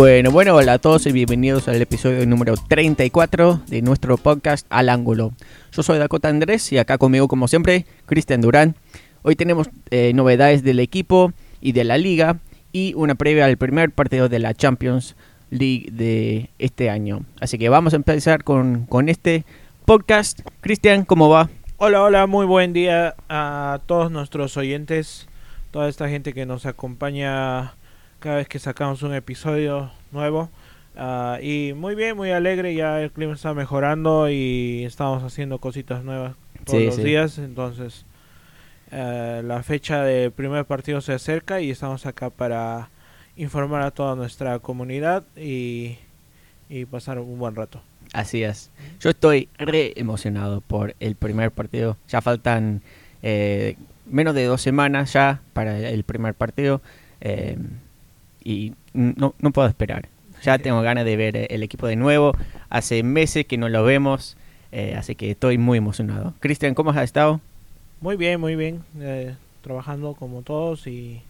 Bueno, bueno, hola a todos y bienvenidos al episodio número 34 de nuestro podcast Al Ángulo. Yo soy Dakota Andrés y acá conmigo, como siempre, Cristian Durán. Hoy tenemos eh, novedades del equipo y de la liga y una previa al primer partido de la Champions League de este año. Así que vamos a empezar con, con este podcast. Cristian, ¿cómo va? Hola, hola, muy buen día a todos nuestros oyentes, toda esta gente que nos acompaña cada vez que sacamos un episodio nuevo. Ah, y muy bien, muy alegre, ya el clima está mejorando y estamos haciendo cositas nuevas todos Sí, los sí. días. Entonces, eh, la fecha del primer partido se acerca y estamos acá para informar a toda nuestra comunidad y, y pasar un buen rato. Así es. Yo estoy re emocionado por el primer partido. Ya faltan eh, menos de dos semanas ya para el primer partido. eh, y no, no puedo esperar. Ya tengo ganas de ver el equipo de nuevo. Hace meses que no lo vemos. eh, así que estoy muy emocionado. Cristian, ¿cómo has estado? Muy bien, muy bien. eh, trabajando como todos y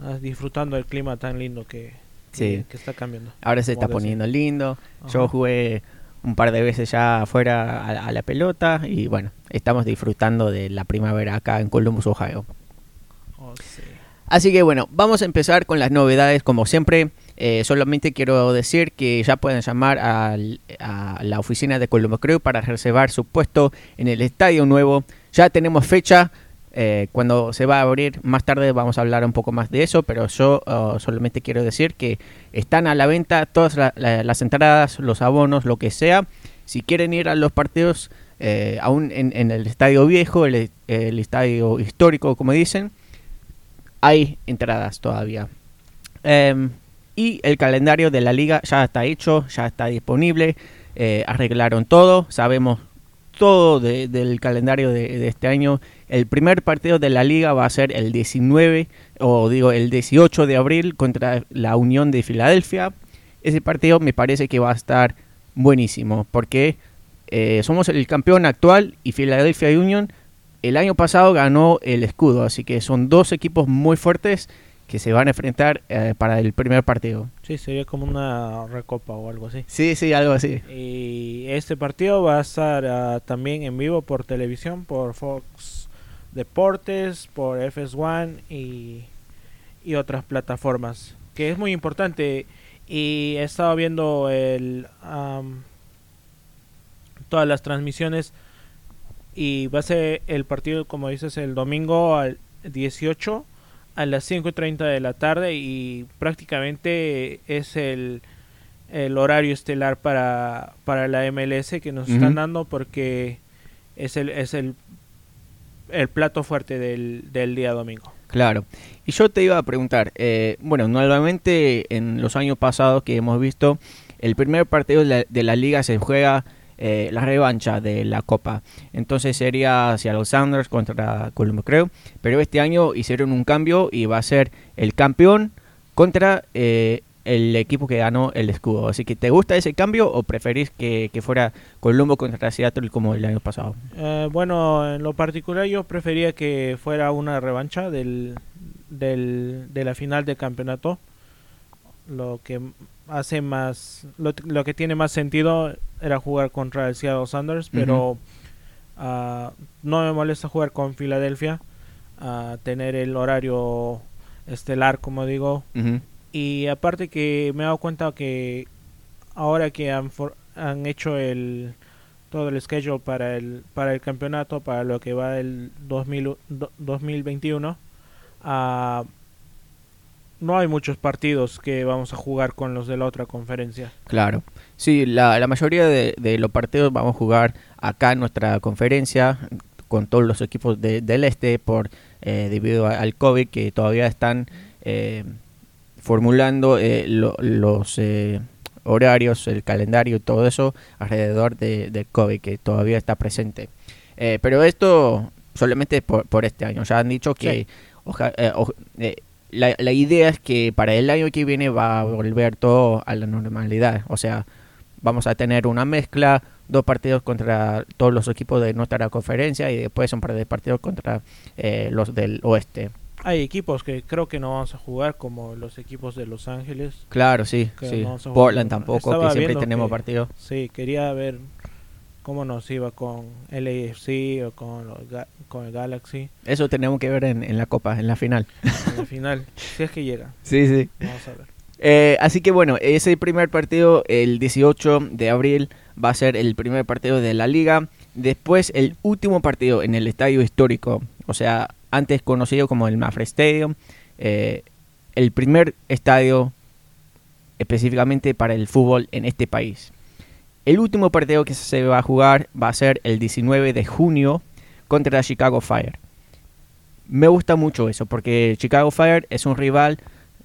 ah, disfrutando del clima tan lindo que, Sí. que está cambiando. Ahora se está poniendo lindo. Yo jugué un par de veces ya afuera a, a la pelota. Y bueno, estamos disfrutando de la primavera acá en Columbus, Ohio. Oh, sí. Así que bueno, vamos a empezar con las novedades como siempre. Eh, solamente quiero decir que ya pueden llamar a la oficina de Colombo Crew para reservar su puesto en el estadio nuevo. Ya tenemos fecha. eh, cuando se va a abrir más tarde vamos a hablar un poco más de eso, pero yo uh, solamente quiero decir que están a la venta todas la- la- las entradas, los abonos, lo que sea. Si quieren ir a los partidos, eh, aún en, en el estadio viejo, el, el estadio histórico, como dicen, hay entradas todavía. Em, y el calendario de la liga ya está hecho, ya está disponible. eh, arreglaron todo, sabemos todo de- del calendario de, este año. El primer partido de la liga va a ser el 19, o digo el 18 de abril contra la Unión de Filadelfia. Ese partido me parece que va a estar buenísimo, porque eh, somos el campeón actual y Philadelphia Union el año pasado ganó el escudo, así que son dos equipos muy fuertes que se van a enfrentar eh, para el primer partido. Sí, sería como una recopa o algo así. Sí, sí, algo así. Y este partido va a estar ah, también en vivo por televisión, por Fox Deportes, por FS1 y, y otras plataformas. Que es muy importante. Y he estado viendo el, am, todas las transmisiones. Y va a ser el partido, como dices, el domingo al 18 a las 5.30 de la tarde. Y prácticamente es el, el horario estelar para, para la MLS que nos están dando porque es el, es el, el plato fuerte del, del día domingo. Claro. Y yo te iba a preguntar, eh, bueno, normalmente en los años pasados que hemos visto, el primer partido de la, de la liga se juega eh, la revancha de la Copa. Entonces sería Seattle Sounders contra Columbus Crew. Pero este año hicieron un cambio y va a ser el campeón contra eh, el equipo que ganó el escudo. Así que, ¿te gusta ese cambio o preferís que, que fuera Colombo contra Seattle como el año pasado? Eh, bueno, en lo particular yo prefería que fuera una revancha del, del, de la final del campeonato. Lo que hace más, lo, lo que tiene más sentido era jugar contra el Seattle Sanders, pero ah, no me molesta jugar con Filadelfia, ah, tener el horario estelar, como digo, y aparte que me he dado cuenta que ahora que han, for- han hecho el todo el schedule para el para el campeonato para lo que va el 2000 do- 2021 ah, no hay muchos partidos que vamos a jugar con los de la otra conferencia. Claro. Sí, la, la mayoría de, de los partidos vamos a jugar acá en nuestra conferencia con todos los equipos de- del este por eh, debido a- al COVID que todavía están eh, formulando eh, lo- los eh, horarios, el calendario y todo eso alrededor de, del COVID que todavía está presente. Eh, pero esto solamente por, por este año. Ya han dicho que Sí. oja- oj- la, la idea es que para el año que viene va a volver todo a la normalidad. O sea, vamos a tener una mezcla, dos partidos contra todos los equipos de nuestra conferencia y después un par de partidos contra eh, los del oeste. hay equipos que creo que no vamos a jugar como los equipos de Los Ángeles. Claro, sí, sí. no. Portland tampoco, Estaba que siempre tenemos que- partidos. Sí, quería ver cómo nos iba con el AFC o con, los Ga- con el Galaxy Eso tenemos que ver en, en la Copa, en la final. en la final. si es que llega, Sí, sí. vamos a ver. Eh, así que bueno, ese primer partido, el 18 de abril, va a ser el primer partido de la liga. Después el último partido en el estadio histórico, o sea, antes conocido como el Mafra Stadium, eh, el primer estadio específicamente para el fútbol en este país. El último partido que se va a jugar va a ser el 19 de junio contra Chicago Fire. Me gusta mucho eso porque Chicago Fire es un rival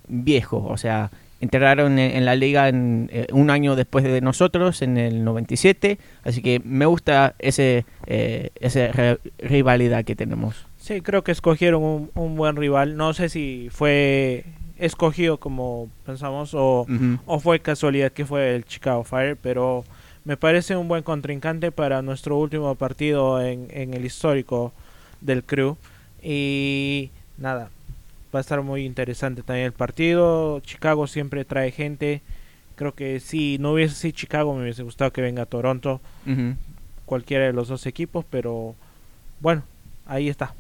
viejo, o sea, entraron en, en la liga en, eh, un año después de nosotros, en el 97, así que me gusta ese, eh, esa rivalidad que tenemos. Sí, creo que escogieron un, un buen rival. No sé si fue escogido como pensamos o, o fue casualidad que fue el Chicago Fire, pero me parece un buen contrincante para nuestro último partido en, en el histórico del crew. Y nada, va a estar muy interesante también el partido. Chicago siempre trae gente. Creo que si no hubiese sido Chicago, me hubiese gustado que venga Toronto, cualquiera de los dos equipos, pero bueno, ahí está.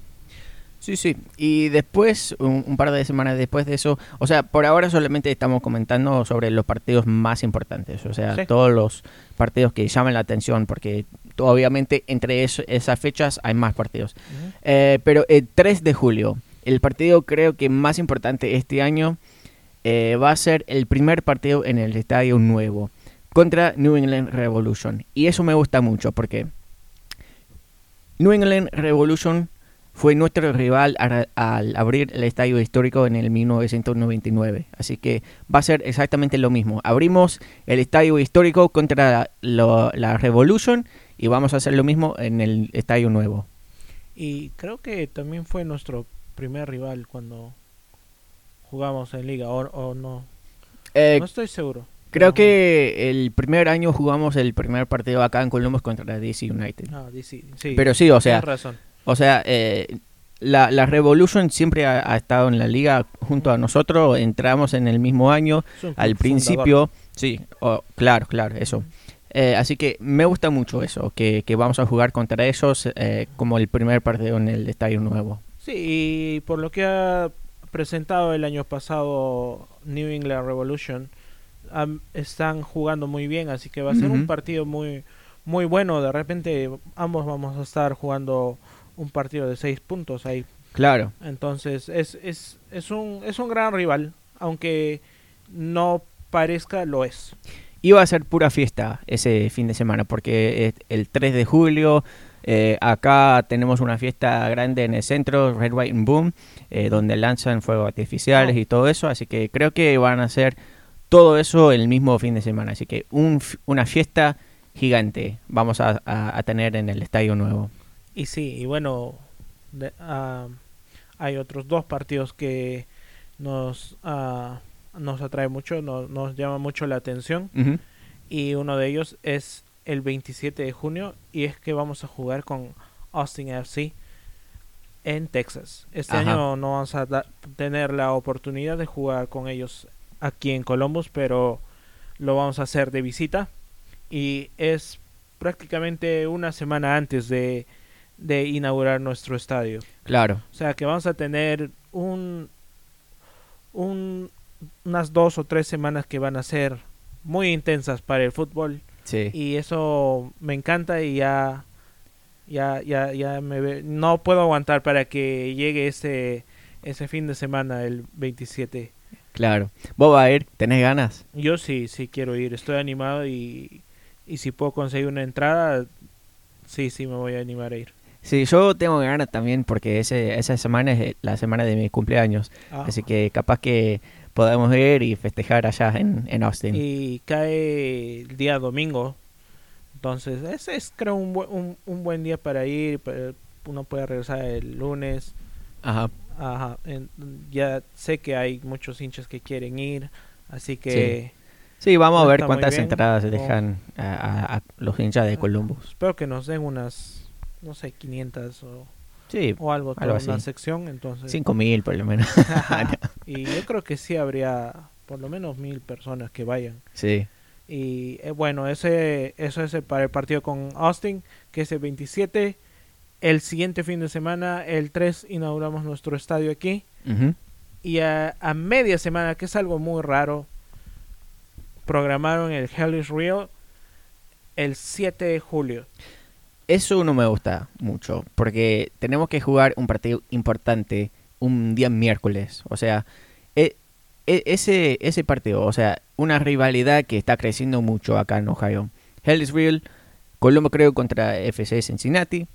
Sí, sí. Y después, un, un par de semanas después de eso, o sea, por ahora solamente estamos comentando sobre los partidos más importantes, o sea, Sí. todos los partidos que llaman la atención, porque obviamente entre eso- esas fechas hay más partidos. Eh, pero el 3 de julio, el partido creo que más importante este año eh, va a ser el primer partido en el estadio nuevo contra New England Revolution. Y eso me gusta mucho porque New England Revolution fue nuestro rival al abrir el estadio histórico en el 1999. Así que va a ser exactamente lo mismo. Abrimos el estadio histórico contra la Revolution y vamos a hacer lo mismo en el estadio nuevo. Y creo que también fue nuestro primer rival cuando jugamos en liga, o, o no. Eh, no estoy seguro. creo No. que el primer año jugamos el primer partido acá en Columbus contra DC United. Ah, DC, sí, Pero sí, o sea, tienes razón. O sea, eh, la, la Revolution siempre ha, ha estado en la liga junto a nosotros. Entramos en el mismo año. Al principio, sí, oh, claro, claro, eso. Eh, así que me gusta mucho eso, que, que vamos a jugar contra ellos eh, como el primer partido en el estadio nuevo. Sí, y por lo que ha presentado el año pasado New England Revolution, am- están jugando muy bien, así que va a ser un partido muy muy bueno. De repente ambos vamos a estar jugando un partido de seis puntos ahí. Claro, Entonces es, es, es, un, es un gran rival, aunque no parezca, lo es. iba a ser pura fiesta ese fin de semana, porque es el 3 de julio, eh, acá tenemos una fiesta grande en el centro, Red, White and Boom, eh, donde lanzan fuegos artificiales Oh. y todo eso, así que creo que van a hacer todo eso el mismo fin de semana, así que un una fiesta gigante vamos a, a- a tener en el estadio nuevo. Y sí, y bueno, de- ah, hay otros dos partidos que nos, ah, nos atrae mucho, no- nos llama mucho la atención. Y uno de ellos es el 27 de junio y es que vamos a jugar con Austin FC en Texas. Este Ajá. año no vamos a tener la oportunidad de jugar con ellos aquí en Columbus, pero lo vamos a hacer de visita y es prácticamente una semana antes de, de inaugurar nuestro estadio. Claro, O sea que vamos a tener un, un unas dos o tres semanas que van a ser muy intensas para el fútbol sí. y eso me encanta y ya ya ya ya me ve- no puedo aguantar para que llegue ese ese fin de semana el 27. Claro. ¿Vos vas a ir? ¿Tenés ganas? Yo sí sí quiero ir, estoy animado y y si puedo conseguir una entrada sí sí me voy a animar a ir. Sí, yo tengo ganas también porque ese, esa semana es la semana de mi cumpleaños. Ah, Así que capaz que podamos ir y festejar allá en, en Austin. y cae el día domingo. Entonces, ese es creo un, bu- un, un buen día para ir. Uno puede regresar el lunes. Ajá. Ajá, en- ya sé que hay muchos hinchas que quieren ir. Así que Sí, vamos a ver cuántas entradas Oh. dejan a, a- a los hinchas de Columbus. espero que nos den unas, no sé, 500 o, Sí, o algo, algo toda una sección, entonces... 5.000 por lo menos. y yo creo que sí habría por lo menos mil personas que vayan. sí. Y eh, bueno, ese eso es el- para el partido con Austin, que es el 27. El siguiente fin de semana, el 3, inauguramos nuestro estadio aquí. Y a, a media semana, que es algo muy raro, programaron el Hell is Real el 7 de julio. Eso no me gusta mucho, porque tenemos que jugar un partido importante un día miércoles. O sea, e- e- ese, ese partido, o sea, una rivalidad que está creciendo mucho acá en Ohio. Hell is Real, Colombo creo contra FC Cincinnati.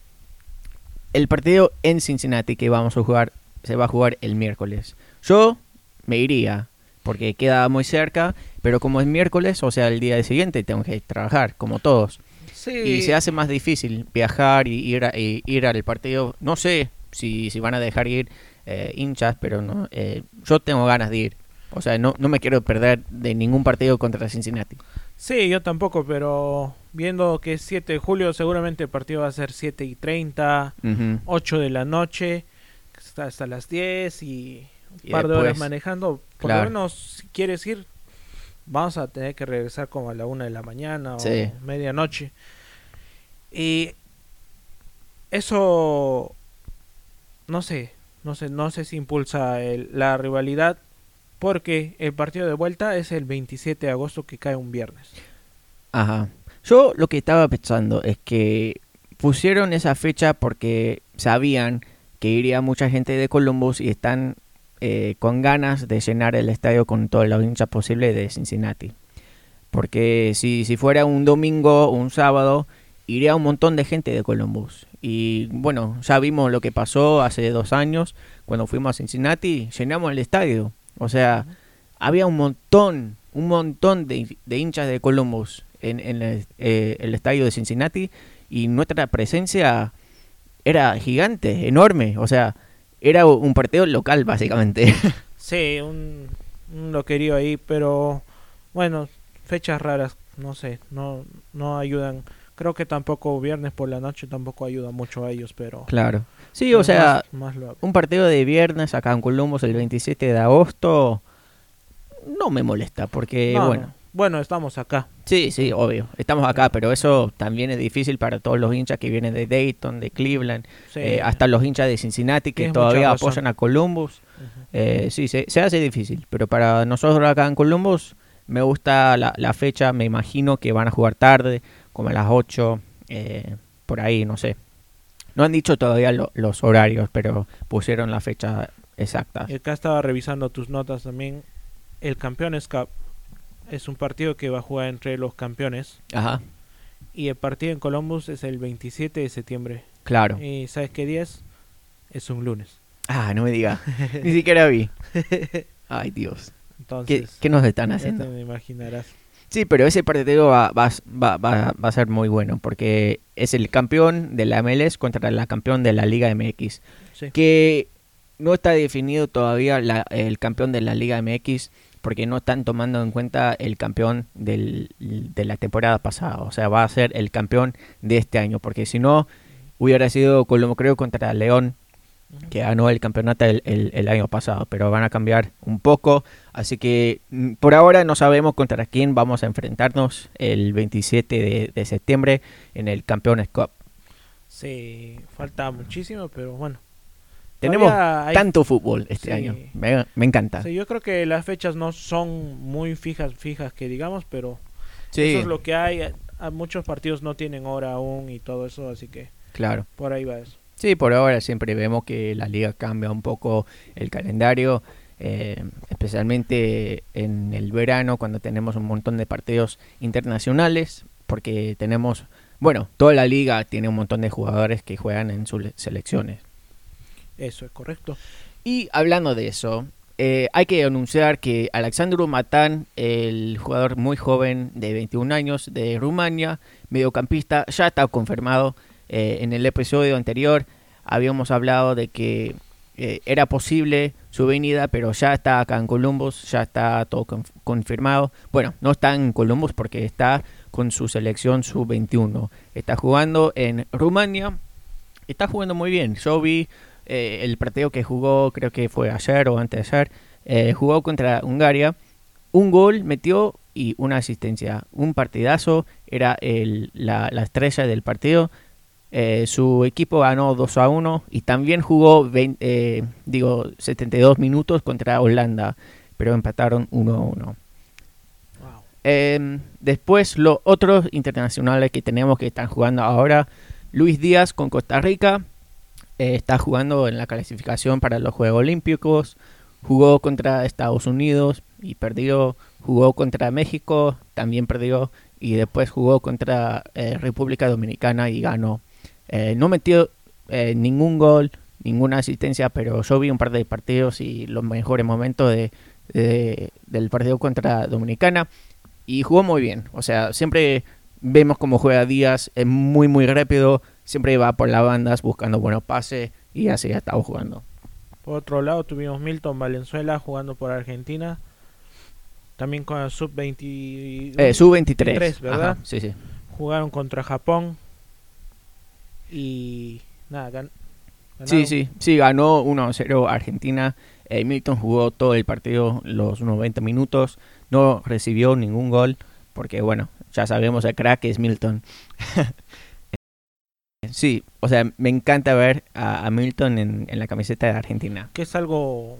El partido en Cincinnati que vamos a jugar se va a jugar el miércoles. Yo me iría porque queda muy cerca, pero como es miércoles, o sea, el día siguiente tengo que trabajar, como todos. Sí, Y se hace más difícil viajar y ir, a- y ir al partido. No sé si, si van a dejar ir eh, hinchas, pero no, eh, yo tengo ganas de ir. O sea, no, no me quiero perder de ningún partido contra Cincinnati. sí, yo tampoco, pero viendo que es 7 de julio, seguramente el partido va a ser 7 y 30, Ujú. 8 de la noche, hasta, hasta las 10 y un Y par de horas manejando. Por claro. lo menos, si quieres ir, vamos a tener que regresar como a la 1 de la mañana Sí. o medianoche. Y eso, no sé, no sé, no sé si impulsa el- la rivalidad. Porque el partido de vuelta es el 27 de agosto que cae un viernes. Ajá. Yo lo que estaba pensando es que pusieron esa fecha porque sabían que iría mucha gente de Columbus y están eh, con ganas de llenar el estadio con todos los hinchas posibles de Cincinnati. Porque si, si fuera un domingo o un sábado, iría un montón de gente de Columbus. Y bueno, ya vimos lo que pasó hace dos años cuando fuimos a Cincinnati, llenamos el estadio. O sea, había un montón, un montón de, de hinchas de Columbus en, en el, eh, el estadio de Cincinnati y nuestra presencia era gigante, enorme. O sea, era un partido local básicamente. Sí, un, un loquerío ahí, pero bueno, fechas raras, no sé, no, no ayudan. Creo que tampoco viernes por la noche tampoco ayuda mucho a ellos, pero... claro. Sí, o sea, Más, un partido de viernes acá en Columbus el 27 de agosto no me molesta porque, No, bueno, bueno, estamos acá. Sí, sí, obvio. Estamos acá, pero eso también es difícil para todos los hinchas que vienen de Dayton, de Cleveland, Sí. eh, hasta los hinchas de Cincinnati que Tienes todavía apoyan a Columbus. Eh, sí, se, se hace difícil, pero para nosotros acá en Columbus me gusta la, la fecha, me imagino que van a jugar tarde, como a las 8, eh, por ahí, no sé. No han dicho todavía lo- los horarios, pero pusieron la fecha exacta. Y Acá estaba revisando tus notas también. El Campeones Cup es un partido que va a jugar entre los campeones. Ajá, Y el partido en Columbus es el 27 de septiembre. claro. ¿Y sabes qué día es? Es un lunes. Ah, no me diga. Ni siquiera vi. Ay, Dios. ¿Qué, Entonces, qué nos están haciendo? te imaginarás. Sí, pero ese partido va, va, va, va- va a ser muy bueno porque es el campeón de la MLS contra la campeón de la Liga MX. Sí. Que no está definido todavía la- el campeón de la Liga MX porque no están tomando en cuenta el campeón del- de la temporada pasada. O sea, va a ser el campeón de este año porque si no hubiera sido Colombo creo contra León que ganó el campeonato el, el- el año pasado, pero van a cambiar un poco, así que mm, por ahora no sabemos contra quién vamos a enfrentarnos el 27 de, de septiembre en el Campeones Cup. Sí, falta muchísimo, pero bueno. Tenemos hay- tanto fútbol este Sí. año, me, me encanta. Sí, yo creo que las fechas no son muy fijas, fijas que digamos, pero Sí, eso es lo que hay. A muchos partidos no tienen hora aún y todo eso, así que claro. por ahí va eso. Sí, por ahora siempre vemos que la liga cambia un poco el calendario, eh, especialmente en el verano cuando tenemos un montón de partidos internacionales, porque tenemos, bueno, toda la liga tiene un montón de jugadores que juegan en sus selecciones. Eso es correcto. Y hablando de eso, eh, hay que anunciar que Alexandru Matan, el jugador muy joven de 21 años de Rumania, mediocampista, ya está confirmado. Eh, en el episodio anterior habíamos hablado de que eh, era posible su venida, pero ya está acá en Columbus, ya está todo conf- confirmado. Bueno, no está en Columbus porque está con su selección sub-21. Está jugando en Rumania está jugando muy bien. Yo vi eh, el partido que jugó, creo que fue ayer o antes de ayer, eh, jugó contra Hungaria. Un gol metió y una asistencia. Un partidazo, era el, la, la estrella del partido. Eh, su equipo ganó 2 a 1 y también jugó 20, eh, digo, 72 minutos contra Holanda, pero empataron 1 a 1. Wow. Eh, después, los otros internacionales que tenemos que están jugando ahora, Luis Díaz con Costa Rica, eh, está jugando en la clasificación para los Juegos Olímpicos, jugó contra Estados Unidos y perdió, jugó contra México, también perdió, y después jugó contra eh, República Dominicana y ganó. Eh, no metió ningún gol, ninguna asistencia, pero yo vi un par de partidos y los mejores momentos de- del partido contra Dominicana y jugó muy bien. O sea, siempre vemos cómo juega Díaz, es muy muy rápido, siempre va por las bandas buscando buenos pases y así ha estado jugando. Por otro lado, tuvimos Milton Valenzuela jugando por Argentina. También con el sub-20. Eh, Sub 23, 23, ¿verdad? Sí, sí. Jugaron contra Japón. Y. Nada, gan- Sí, ganaron. sí, sí, ganó 1-0 Argentina. Eh, Milton jugó todo el partido, los 90 minutos, no recibió ningún gol, porque bueno, ya sabemos el crack es Milton. sí, o sea, me encanta ver a, a Milton en, en la camiseta de Argentina. Que es algo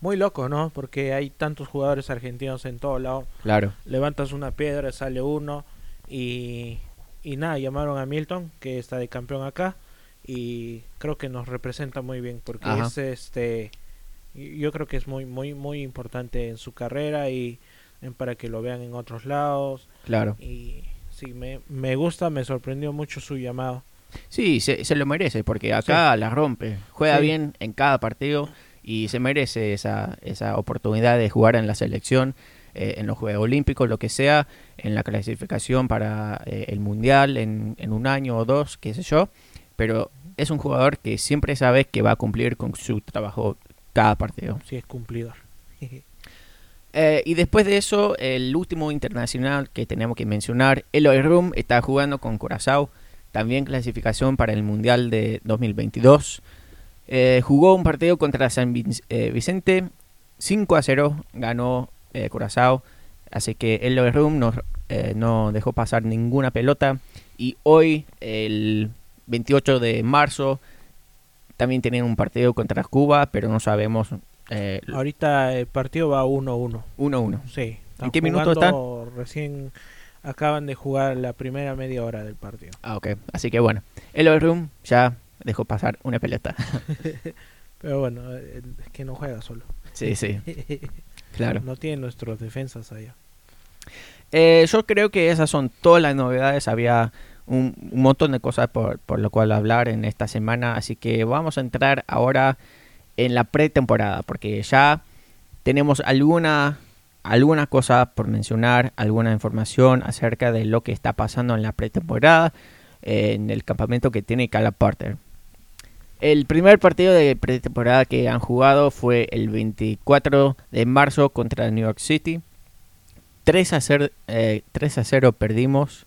muy loco, ¿no? Porque hay tantos jugadores argentinos en todo lado. Claro, Levantas una piedra, sale uno. Y. Y nada, llamaron a Milton, que está de campeón acá. Y creo que nos representa muy bien. Porque Ajá. es este. Yo creo que es muy, muy, muy importante en su carrera. Y en- para que lo vean en otros lados. claro. Y sí, me, me gusta, me sorprendió mucho su llamado. Sí, se, se lo merece, porque acá la rompe, juega Sí. bien en cada partido y se merece esa, esa oportunidad de jugar en la selección, eh, en los Juegos Olímpicos, lo que sea, en la clasificación para eh, el Mundial en, en un año o dos, qué sé yo, pero es un jugador que siempre sabe que va a cumplir con su trabajo cada partido. Sí, es cumplidor. Eh, y después de eso, el último internacional que tenemos que mencionar, Eloy Room está jugando con Curazao, también clasificación para el Mundial de 2022. Eh, jugó un partido contra San eh, Vicente, 5 a 0 ganó eh, Curazao, así que Eloy Room no, eh, no dejó pasar ninguna pelota. Y hoy, el 28 de marzo, también tienen un partido contra Cuba, pero no sabemos eh, Ahorita el partido va 1-1. 1-1. Sí. están qué minuto jugando, Recién acaban de jugar la primera media hora del partido. Ah, ok. Así que bueno, el Room ya dejó pasar una pelota. Pero bueno, es que no juega solo. sí, sí, claro. No tiene nuestros defensas allá. Eh, yo creo que esas son todas las novedades. Había un, un montón de cosas por, por lo cual hablar en esta semana. Así que vamos a entrar ahora en la pretemporada. Porque ya tenemos alguna, alguna cosa por mencionar, alguna información acerca de lo que está pasando en la pretemporada. eh, en el campamento que tiene Cala Porter. El primer partido de pretemporada que han jugado fue el 24 de marzo contra New York City. 3 a 0, eh, 3 a 0 perdimos.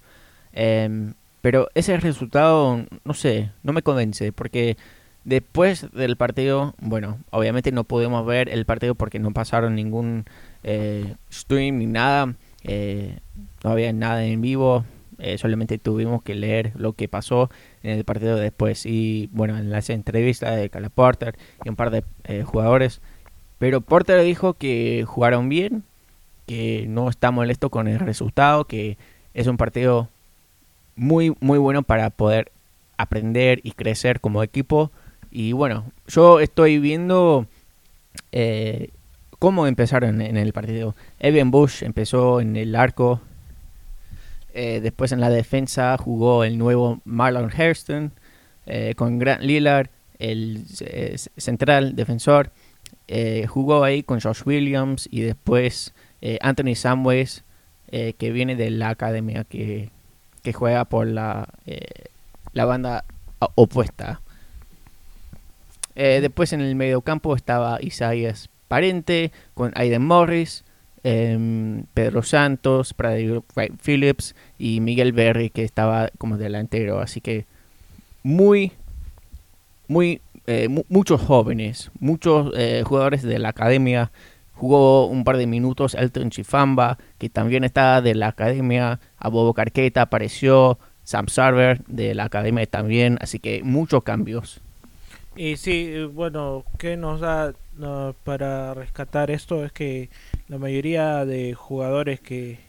em, pero ese resultado, no sé, no me convence. Porque después del partido, bueno, obviamente no pudimos ver el partido porque no pasaron ningún eh, stream ni nada. eh, no había nada en vivo. eh, solamente tuvimos que leer lo que pasó en el partido después. Y bueno, en las entrevistas de Cala Porter y un par de eh, jugadores. Pero Porter dijo que jugaron bien, que no está molesto con el resultado, que es un partido muy, muy bueno para poder aprender y crecer como equipo. Y bueno, yo estoy viendo eh, cómo empezaron en el partido. Evan Bush empezó en el arco. eh, después en la defensa jugó el nuevo Marlon Hairston eh, con Grant Lillard, el eh, central defensor. Jugó ahí con Josh Williams y después Anthony Samways, que viene de la academia, que, que juega por la, la banda opuesta. Después en el mediocampo estaba Isaías Parente con Aiden Morris, em, Pedro Santos, Wright Phillips y Miguel Berry que estaba como delantero. Así que muy, muy, eh, muchos jóvenes, muchos eh, jugadores de la academia. Jugó un par de minutos Elton Chifamba, que también está de la academia. A Bobo Carqueta apareció. Sam Sarver de la academia también. Así que muchos cambios. Y sí, bueno, ¿qué nos da para rescatar esto? Es que la mayoría de jugadores que,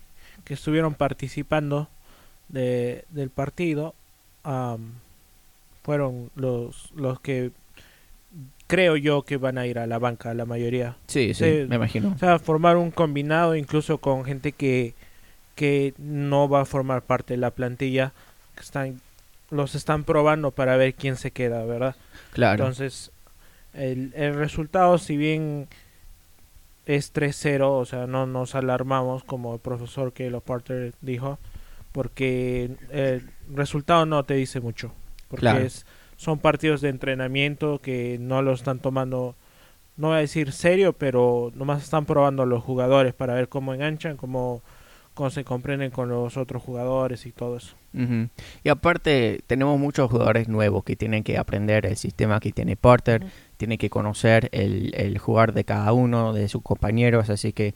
que estuvieron participando de, del partido fueron los, los que creo yo que van a ir a la banca, la mayoría. Sí, sí, me imagino. O sea, formar un combinado incluso con gente que, que no va a formar parte de la plantilla, que están los están probando para ver quién se queda, ¿verdad? Claro. Entonces, el, el resultado, si bien es 3-0, o sea, no nos alarmamos como el profesor que los Porter dijo, porque el resultado no te dice mucho porque es, son partidos de entrenamiento que no lo están tomando, no voy a decir serio, pero nomás están probando a los jugadores para ver cómo enganchan, cómo, cómo se comprenden con los otros jugadores y todo eso. Y aparte tenemos muchos jugadores nuevos que tienen que aprender el sistema que tiene Porter, tienen que conocer el, el jugar de cada uno, de sus compañeros, así que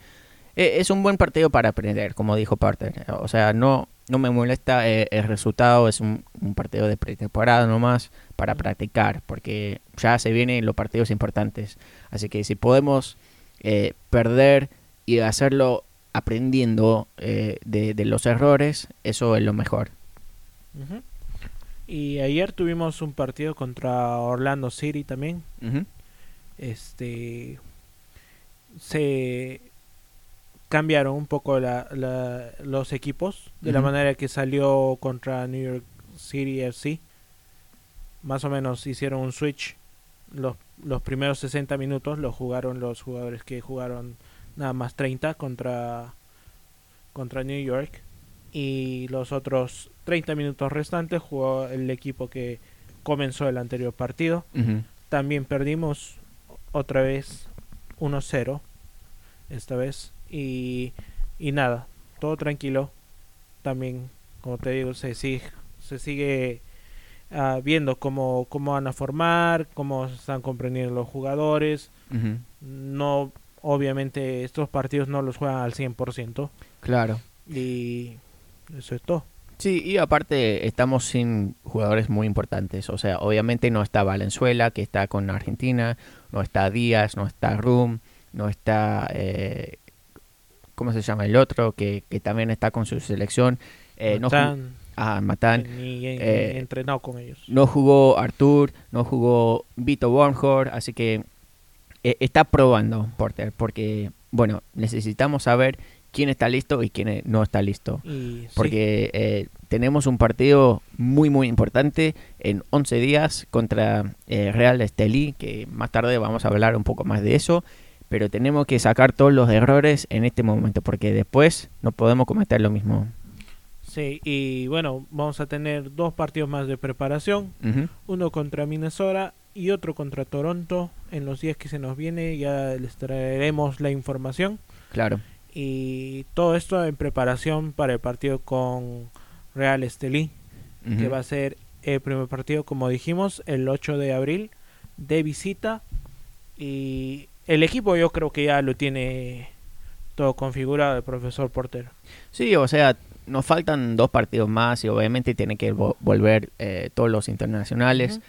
eh, es un buen partido para aprender, como dijo Porter. O sea, no, no me molesta eh, el resultado, es un, partido de pretemporada nomás para practicar, porque ya se vienen los partidos importantes. Así que si podemos eh, perder y hacerlo aprendiendo eh, de, los errores, eso es lo mejor. Y ayer tuvimos un partido contra Orlando City también. Este se cambiaron un poco los equipos de la manera que salió contra New York City FC. Más o menos hicieron un switch. Los, los primeros 60 minutos los jugaron los jugadores que jugaron nada más 30 contra, contra New York. Y los otros 30 minutos restantes jugó el equipo que comenzó el anterior partido. También perdimos otra vez 1-0. Esta vez y, y nada, todo tranquilo. También, como te digo, se sigue, se sigue uh, viendo cómo, cómo van a formar, cómo se están comprendiendo los jugadores. No, obviamente, estos partidos no los juegan al 100%. Claro. Y eso es todo. Sí, y aparte estamos sin jugadores muy importantes. O sea, obviamente no está Valenzuela, que está con Argentina, no está Díaz, no está Rum, no está eh, ¿cómo se llama el otro? Que, que también está con su selección. Eh, Matán. No ah, Matán. Ni, eh, entrenado con ellos. No jugó Artur, no jugó Vito Bornhor, así que eh, está probando Porter, porque, bueno, necesitamos saber quién está listo y quién no está listo. porque eh, tenemos un partido muy, muy importante en 11 días contra Real Estelí, que más tarde vamos a hablar un poco más de eso pero tenemos que sacar todos los errores en este momento porque después no podemos cometer lo mismo. Sí, y bueno, vamos a tener dos partidos más de preparación, uno contra Minnesota y otro contra Toronto. En los días que se nos viene ya les traeremos la información. Claro. Y todo esto en preparación para el partido con Real Estelí, que va a ser el primer partido, como dijimos, el 8 de abril de visita. Y el equipo yo creo que ya lo tiene todo configurado el profesor Porter. Sí, o sea, nos faltan dos partidos más y obviamente tiene que volver eh, todos los internacionales.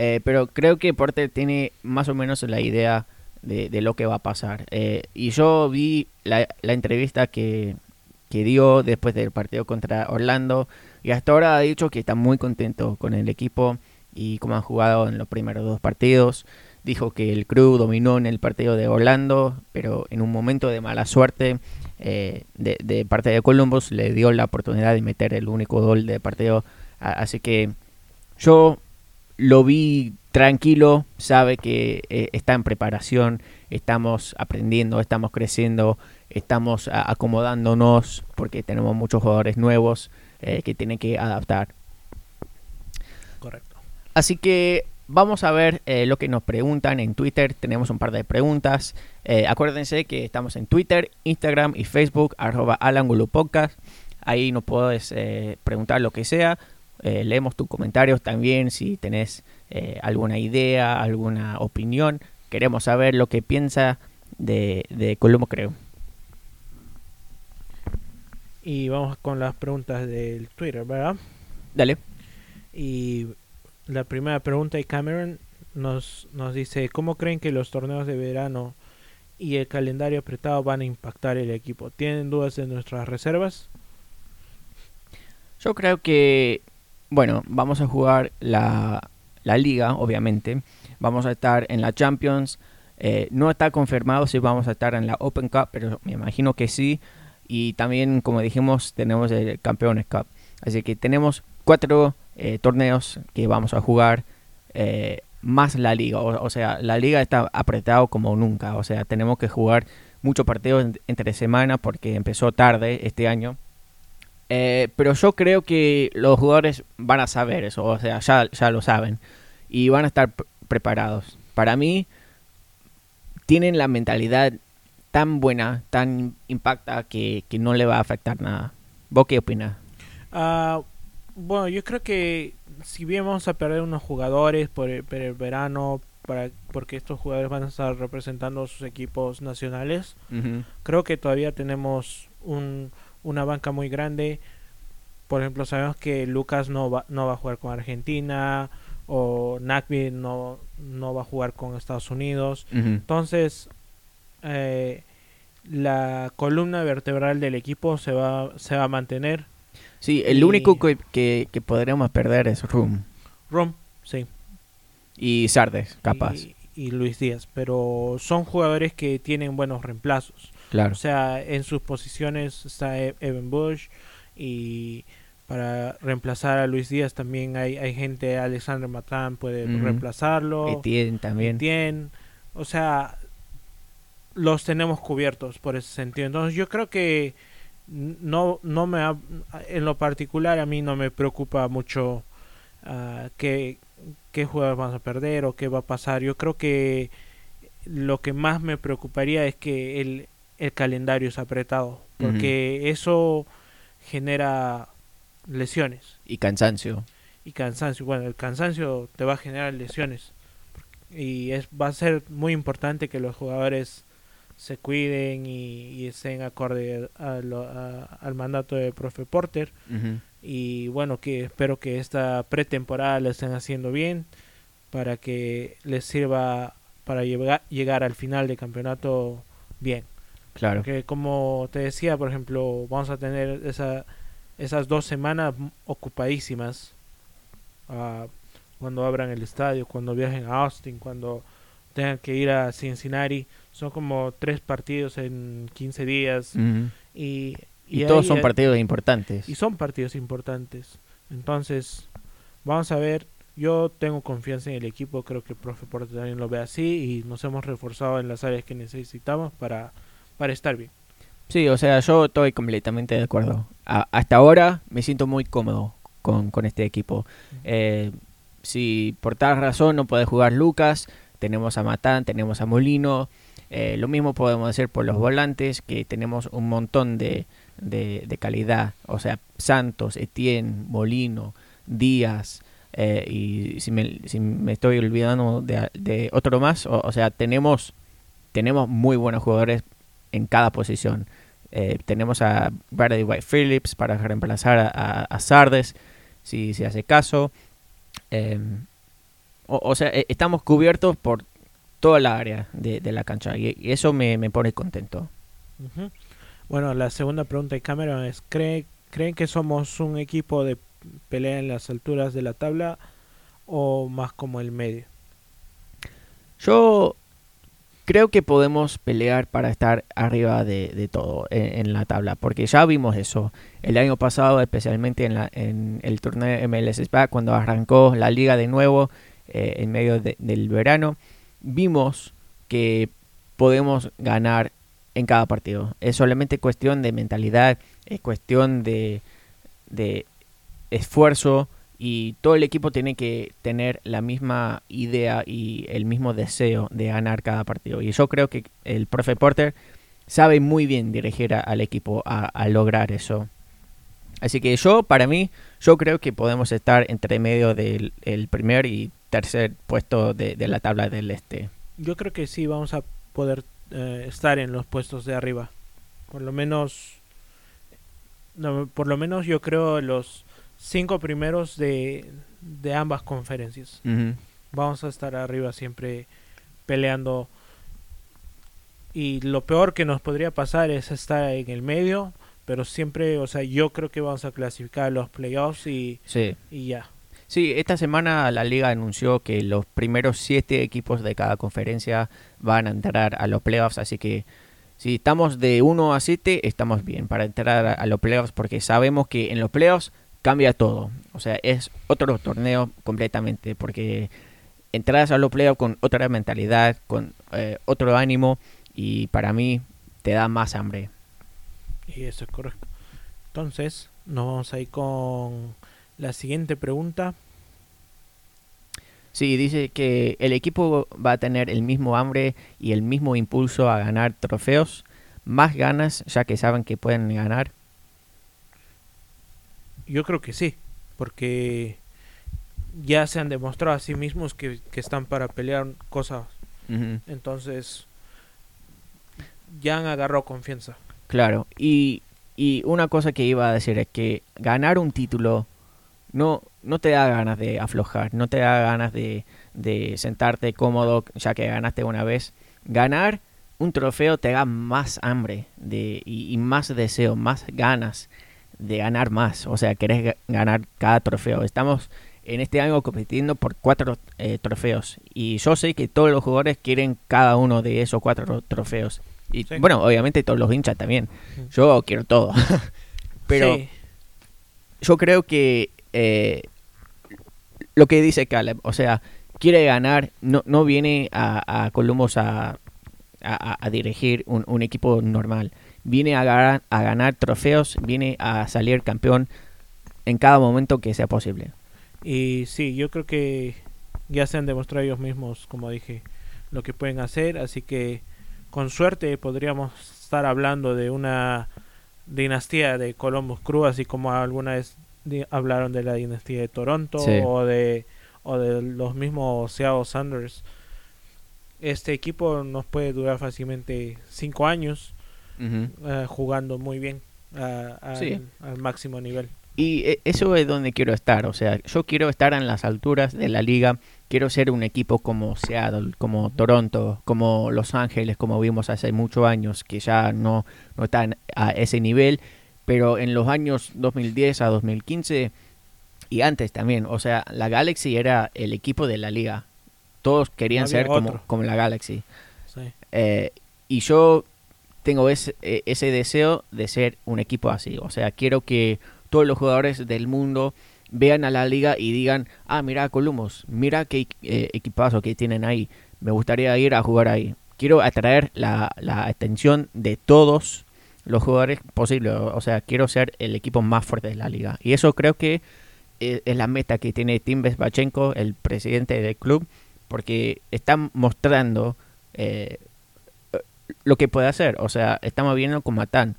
Eh, pero creo que Porter tiene más o menos la idea de, lo que va a pasar. Eh, y yo vi la, entrevista que, que, dio después del partido contra Orlando y hasta ahora ha dicho que está muy contento con el equipo y cómo han jugado en los primeros dos partidos dijo que el Crew dominó en el partido de Orlando, pero en un momento de mala suerte eh, de, parte de Columbus le dio la oportunidad de meter el único gol de partido. Así que yo lo vi tranquilo, sabe que eh, está en preparación, estamos aprendiendo, estamos creciendo, estamos acomodándonos porque tenemos muchos jugadores nuevos eh, que tienen que adaptar. Correcto. Así que Vamos a ver eh, lo que nos preguntan en Twitter. Tenemos un par de preguntas. Acuérdense que estamos en Twitter, Instagram y Facebook, arroba Podcast. Ahí nos puedes preguntar lo que sea. Leemos tus comentarios también si tenés eh, alguna idea, alguna opinión. Queremos saber lo que piensa de, de Colombo, creo. Y vamos con las preguntas del Twitter, ¿verdad? Dale. Y la primera pregunta, y Cameron nos, nos dice, ¿cómo creen que los torneos de verano y el calendario apretado van a impactar el equipo? ¿Tienen dudas de nuestras reservas? Yo creo que, bueno, vamos a jugar la, la liga, obviamente. Vamos a estar en la Champions. Eh, no está confirmado si vamos a estar en la Open Cup, pero me imagino que sí. Y también, como dijimos, tenemos el Campeones Cup. Así que tenemos cuatro eh, torneos que vamos a jugar. Eh, más la liga. O, sea, la liga está apretado como nunca. O sea, tenemos que jugar muchos partidos entre semanas porque empezó tarde este año. Eh, pero yo creo que los jugadores van a saber eso. O sea, ya, ya lo saben. Y van a estar preparados. Para mí, tienen la mentalidad tan buena, tan impacta que, que no le va a afectar nada. ¿Vos qué opinas? Uh, bueno, yo creo que si bien vamos a perder unos jugadores por el, verano, para, porque estos jugadores van a estar representando sus equipos nacionales, creo que todavía tenemos un, una banca muy grande. Por ejemplo, sabemos que Lucas no va, no va a jugar con Argentina o Nakbi no, no va a jugar con Estados Unidos. Entonces, eh, la columna vertebral del equipo se va, se va a mantener Sí, el único que, que, podríamos perder es Rum. Rum, sí. Y Sardes, capaz. Y, Luis Díaz, pero son jugadores que tienen buenos reemplazos. Claro. O sea, en sus posiciones está e-, Evan Bush y para reemplazar a Luis Díaz también hay, hay gente, Alexander Matán puede reemplazarlo. Etienne también. Etienne. O sea, los tenemos cubiertos por ese sentido. Entonces yo creo que no, no me en lo particular a mí no me preocupa mucho uh, qué, qué jugadores vamos a perder o qué va a pasar. Yo creo que lo que más me preocuparía es que el, el calendario es apretado, porque eso genera lesiones. Y cansancio. Y cansancio. Bueno, el cansancio te va a generar lesiones. Y es, va a ser muy importante que los jugadores se cuiden y, estén acorde al mandato de profe Porter. Y bueno, que espero que esta pretemporada la estén haciendo bien para que les sirva para llegar, llegar al final del campeonato bien. Claro. Que como te decía, por ejemplo, vamos a tener esa, esas dos semanas ocupadísimas uh, cuando abran el estadio, cuando viajen a Austin, cuando tengan que ir a Cincinnati son como tres partidos en 15 días. Y, y, todos son partidos importantes. Y son partidos importantes. Entonces, vamos a ver. Yo tengo confianza en el equipo, creo que el profe Porte también lo ve así y nos hemos reforzado en las áreas que necesitamos para, para estar bien. Sí, o sea, yo estoy completamente de acuerdo. hasta ahora me siento muy cómodo con, con este equipo. Eh, si por tal razón no puede jugar Lucas, tenemos a Matán, tenemos a Molino, eh, lo mismo podemos decir por los volantes, que tenemos un montón de, de, calidad. O sea, Santos, Etienne, Molino, Díaz. Eh, y si me, si me, estoy olvidando de, de otro más, o, sea, tenemos, tenemos muy buenos jugadores en cada posición. Eh, tenemos a Brady White Phillips para reemplazar a, a, Sardes, si se hace caso. Em, o, o, sea, e, estamos cubiertos por toda la área de, la cancha y, eso me, pone contento. Bueno, la segunda pregunta de Cameron es, ¿cree, ¿creen que somos un equipo de pelea en las alturas de la tabla o más como el medio? Yo creo que podemos pelear para estar arriba de, todo en, la tabla, porque ya vimos eso el año pasado, especialmente en, la, en el torneo MLS SPA, cuando arrancó la liga de nuevo eh, en medio del verano vimos que podemos ganar en cada partido. Es solamente cuestión de mentalidad, es cuestión de, de esfuerzo y todo el equipo tiene que tener la misma idea y el mismo deseo de ganar cada partido. Y yo creo que el profe Porter sabe muy bien dirigir al equipo a, lograr eso. Así que yo, para mí, yo creo que podemos estar entre medio del primer y tercer puesto de, la tabla del este. Yo creo que sí vamos a poder eh, estar en los puestos de arriba. Por lo menos, no, por lo menos yo creo los cinco primeros de, de ambas conferencias. Vamos a estar arriba siempre peleando. Y lo peor que nos podría pasar es estar en el medio, pero siempre, o sea, yo creo que vamos a clasificar a los playoffs y, Sí. y ya. Sí, esta semana la liga anunció que los primeros siete equipos de cada conferencia van a entrar a los playoffs, así que si estamos de 1 a 7, estamos bien para entrar a los playoffs porque sabemos que en los playoffs cambia todo. O sea, es otro torneo completamente porque entras a los playoffs con otra mentalidad, con eh, otro ánimo y para mí te da más hambre. Y eso es correcto. Entonces, nos vamos a ir con la siguiente pregunta. Sí, dice que el equipo va a tener el mismo hambre y el mismo impulso a ganar trofeos, más ganas ya que saben que pueden ganar. Yo creo que sí, porque ya se han demostrado a sí mismos que, que están para pelear cosas. Entonces, ya han agarrado confianza. Claro, y, y una cosa que iba a decir es que ganar un título no, no te da ganas de aflojar, no te da ganas de, de sentarte cómodo ya que ganaste una vez. Ganar un trofeo te da más hambre de, y, y más deseo, más ganas de ganar más. O sea, querés ga- ganar cada trofeo. Estamos en este año compitiendo por cuatro eh, trofeos. Y yo sé que todos los jugadores quieren cada uno de esos cuatro trofeos. Y Sí. bueno, obviamente todos los hinchas también. Yo quiero todo. Pero Sí, yo creo que eh, lo que dice Caleb, o sea, quiere ganar, no, no viene a, a Columbus a, a- a- a dirigir un, un equipo normal. Viene a, ganar- a ganar trofeos, viene a salir campeón en cada momento que sea posible. y sí, yo creo que ya se han demostrado ellos mismos, como dije, lo que pueden hacer. Así que, con suerte, podríamos estar hablando de una dinastía de Columbus Crew, así como alguna vez hablaron de la dinastía de Toronto Sí. o de o de los mismos Seattle Sanders. Este equipo nos puede durar fácilmente cinco años eh, jugando muy bien al- Sí. al máximo nivel. Y eh, eso es donde quiero estar, o sea, yo quiero estar en las alturas de la liga, quiero ser un equipo como Seattle, como Toronto, como Los Ángeles, como vimos hace muchos años, que ya no, no están a ese nivel, pero en los años 2010 a 2015 y antes también, o sea, la Galaxy era el equipo de la liga, todos querían ser como, como la Galaxy. Sí. Eh, y yo tengo ese, eh, ese deseo de ser un equipo así. O sea, quiero que todos los jugadores del mundo vean a la liga y digan, ah, mira a Columbus, mira qué eh, equipazo que tienen ahí. Me gustaría ir a jugar ahí. Quiero atraer la, atención de todos los jugadores posibles. O sea, quiero ser el equipo más fuerte de la liga. Y eso creo que eh, es la meta que tiene Tim Bezbachenko, el presidente del club, porque están mostrando eh, lo que puede hacer. O sea, estamos viendo con Matán,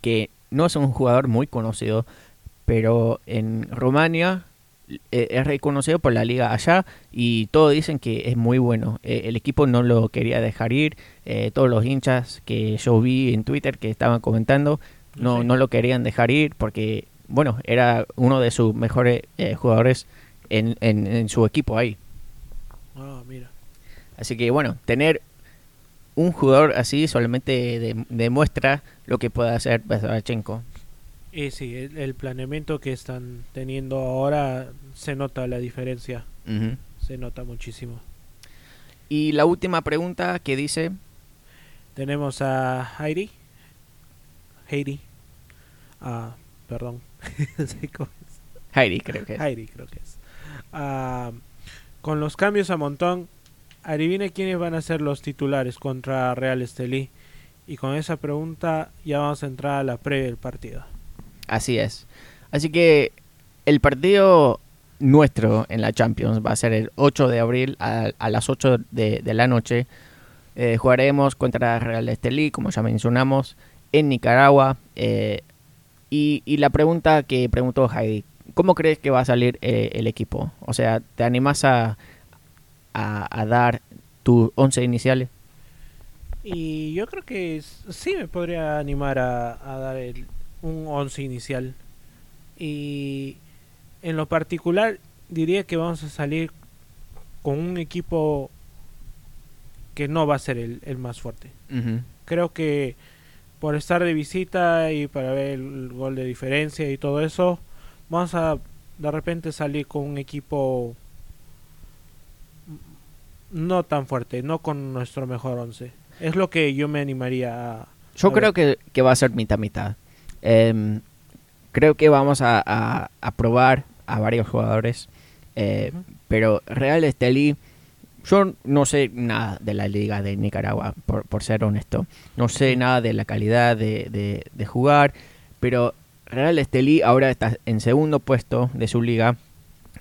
que no es un jugador muy conocido, pero en Rumania eh, es reconocido por la liga allá y todos dicen que es muy bueno. Eh, el equipo no lo quería dejar ir. eh, todos los hinchas que yo vi en Twitter que estaban comentando no, Sí. no lo querían dejar ir porque, bueno, era uno de sus mejores eh, jugadores en, en- en su equipo ahí. Ah, mira. Así que bueno, tener un jugador así solamente de- demuestra lo que puede hacer Bezbachenko. Y sí, el, el planeamiento que están teniendo ahora se nota la diferencia, se nota muchísimo. Y la última pregunta que dice, Tenemos a Heidi. Heidi. Ah, perdón. Heidi creo que es. Heidi creo que es. Ah, con los cambios a montón, adivine quiénes van a ser los titulares contra Real Estelí. Y con esa pregunta ya vamos a entrar a la previa del partido. Así es. Así que el partido nuestro en la Champions va a ser el 8 de abril a, las 8 de, la noche. Eh, jugaremos contra Real Estelí, como ya mencionamos, en Nicaragua. Eh, y, y la pregunta que preguntó Heidi, ¿cómo crees que va a salir eh, el equipo? O sea, ¿te animas a, a, dar tus 11 iniciales? Y yo creo que sí me podría animar a, dar el, un 11 inicial. Y en lo particular diría que vamos a salir con un equipo que no va a ser el, más fuerte. Creo que por estar de visita y para ver el gol de diferencia y todo eso, vamos a de repente salir con un equipo no tan fuerte, no con nuestro mejor once. Es lo que yo me animaría a... Yo creo que, va a ser mitad-mitad. Em, creo que vamos a, probar a varios jugadores, eh, pero Real Estelí, yo no sé nada de la liga de Nicaragua, por, ser honesto. No sé nada de la calidad de, de jugar, pero Real Estelí ahora está en segundo puesto de su liga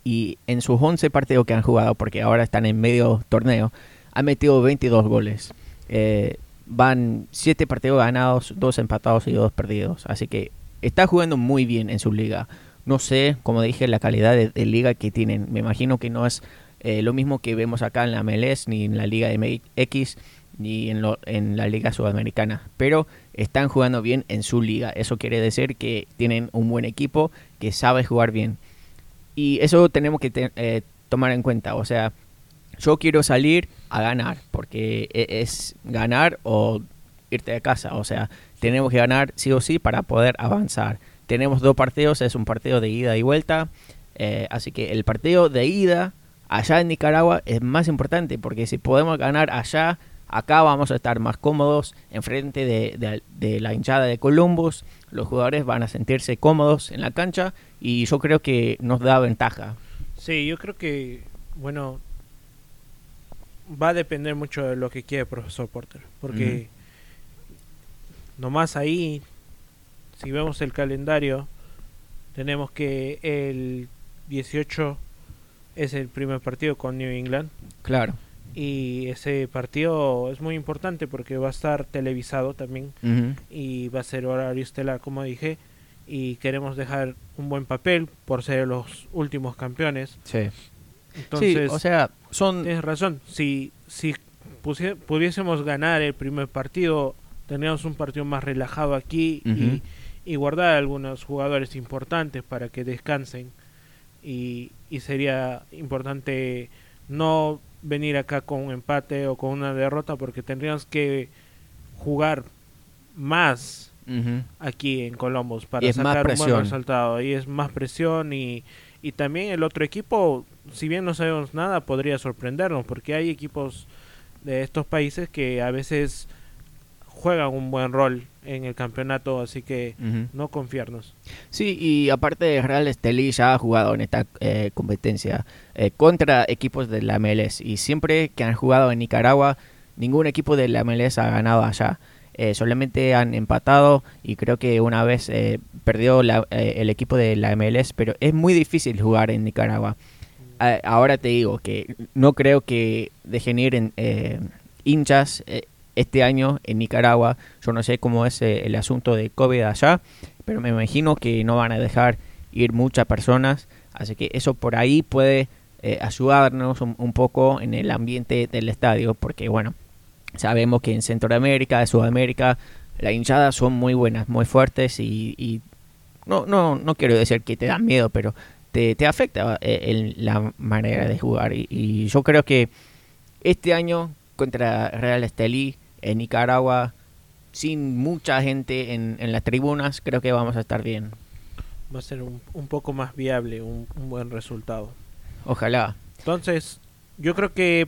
y en sus 11 partidos que han jugado, porque ahora están en medio torneo, ha metido 22 goles. Eh, van 7 partidos ganados, 2 empatados y 2 perdidos. Así que está jugando muy bien en su liga. No sé, como dije, la calidad de, liga que tienen. Me imagino que no es eh, lo mismo que vemos acá en la MLS, ni en la Liga MX, ni en, en la Liga Sudamericana. Pero están jugando bien en su liga. Eso quiere decir que tienen un buen equipo que sabe jugar bien. Y eso tenemos que eh, tomar en cuenta. O sea, yo quiero salir a ganar, porque e, es ganar o irte de casa. O sea, tenemos que ganar sí o sí para poder avanzar. Tenemos dos partidos, es un partido de ida y vuelta. Eh, así que el partido de ida allá en Nicaragua es más importante, porque si podemos ganar allá, acá vamos a estar más cómodos enfrente de, de la hinchada de Columbus. Los jugadores van a sentirse cómodos en la cancha y yo creo que nos da ventaja. Sí, yo creo que, bueno, va a depender mucho de lo que quiere el profesor Porter, porque nomás ahí, si vemos el calendario, tenemos que el 18 es el primer partido con New England. Claro. Y ese partido es muy importante porque va a estar televisado también y va a ser horario estelar, como dije y queremos dejar un buen papel por ser los últimos campeones. Sí. Entonces, o sea, son... Tienes razón, si, si pudiésemos ganar el primer partido, tendríamos un partido más relajado aquí y, y, guardar algunos jugadores importantes para que descansen. Y, y sería importante no venir acá con un empate o con una derrota porque tendríamos que jugar más aquí en Columbus para sacar un buen resultado. Y es más presión y, y también el otro equipo, si bien no sabemos nada, podría sorprendernos porque hay equipos de estos países que a veces juegan un buen rol en el campeonato, así que no confiarnos. Sí, y aparte de Real Estelí ya ha jugado en esta eh, competencia eh, contra equipos de la MLS y siempre que han jugado en Nicaragua, ningún equipo de la MLS ha ganado allá. Eh, solamente han empatado y creo que una vez eh, perdió eh, el equipo de la MLS, pero es muy difícil jugar en Nicaragua. ahora te digo que no creo que dejen ir en, hinchas este año en Nicaragua. Yo no sé cómo es el asunto de COVID allá, pero me imagino que no van a dejar ir muchas personas. Así que eso por ahí puede ayudarnos un, poco en el ambiente del estadio, porque bueno, Sabemos que en Centroamérica, Sudamérica, las hinchadas son muy buenas, muy fuertes y, no, no, no quiero decir que te dan miedo, pero te, te afecta eh, la manera de jugar. Y, yo creo que este año contra Real Estelí en Nicaragua, sin mucha gente en, las tribunas, creo que vamos a estar bien. Va a ser un, un poco más viable, un, un buen resultado. Ojalá. Entonces, yo creo que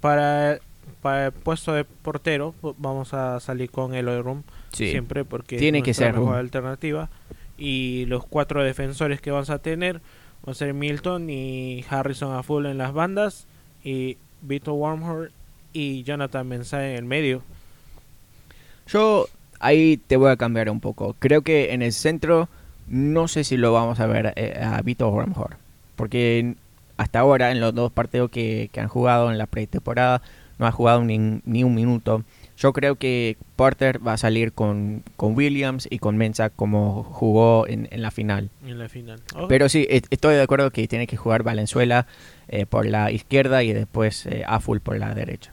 para para el puesto de portero vamos a salir con el Room siempre porque tiene es que ser mejor alternativa y los cuatro defensores que vamos a tener van a ser Milton y Harrison a full en las bandas y Vito Wormhorn y Jonathan Mensah en el medio. Yo ahí te voy a cambiar un poco. Creo que en el centro no sé si lo vamos a ver eh, a Vito Wormhorn porque hasta ahora en los dos partidos que, que han jugado en la pretemporada no ha jugado ni, ni un minuto. Yo creo que Porter va a salir con, con Williams y con Mensa como jugó en, en la final. En la final. Oh, Pero sí, estoy de acuerdo que tiene que jugar Valenzuela eh, por la izquierda y después eh, Aful por la derecha.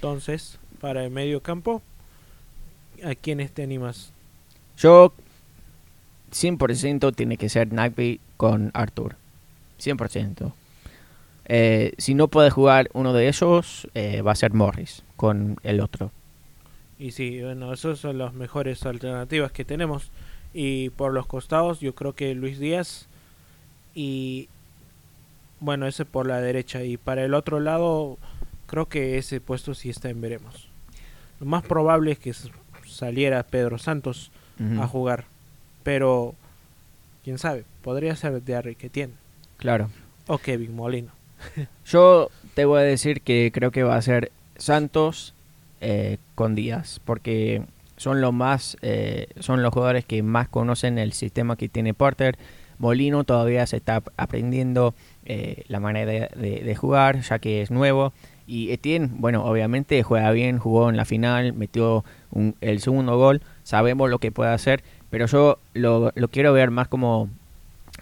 Entonces, para el medio campo, ¿a quiénes te animas? Yo 100% tiene que ser Nagby con Arthur. 100%. Eh, si no puede jugar uno de ellos, eh, va a ser Morris con el otro. Y sí, bueno, esas son las mejores alternativas que tenemos. Y por los costados, yo creo que Luis Díaz y bueno, ese por la derecha. Y para el otro lado, creo que ese puesto sí está en veremos. Lo más probable es que saliera Pedro Santos a jugar. Pero, quién sabe, podría ser de Harry que tiene. Claro. O Kevin Molino. Yo te voy a decir que creo que va a ser Santos eh, con Díaz, porque son los más, eh, son los jugadores que más conocen el sistema que tiene Porter. Molino todavía se está aprendiendo eh, la manera de, de- de jugar, ya que es nuevo. Y Etienne, bueno, obviamente juega bien, jugó en la final, metió un- el segundo gol, sabemos lo que puede hacer, pero yo lo, lo quiero ver más como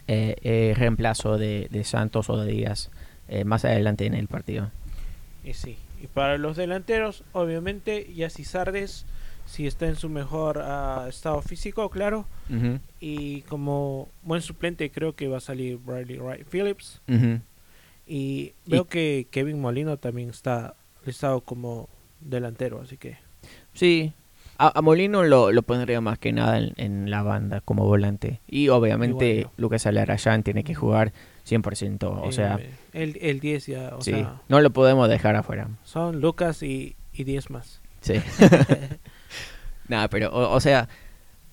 eh, eh, reemplazo de, de Santos o de Díaz eh, más adelante en el partido. Y sí. Y para los delanteros, obviamente, Yassi Sardes, si está en su mejor ah, estado físico, claro. Y como buen suplente, creo que va a salir Bradley Wright Phillips. ujú. Y veo que Kevin Molino también está listado como delantero, así que Sí, a, a Molino lo, lo pondría más que nada en, en la banda como volante. Y obviamente. Lucas Alarayán tiene que jugar 100%. O eh, sea, el, el 10 ya, o sí, sea, no lo podemos dejar afuera. son Lucas y, y 10 más. Sí. Nada, pero, o, o sea,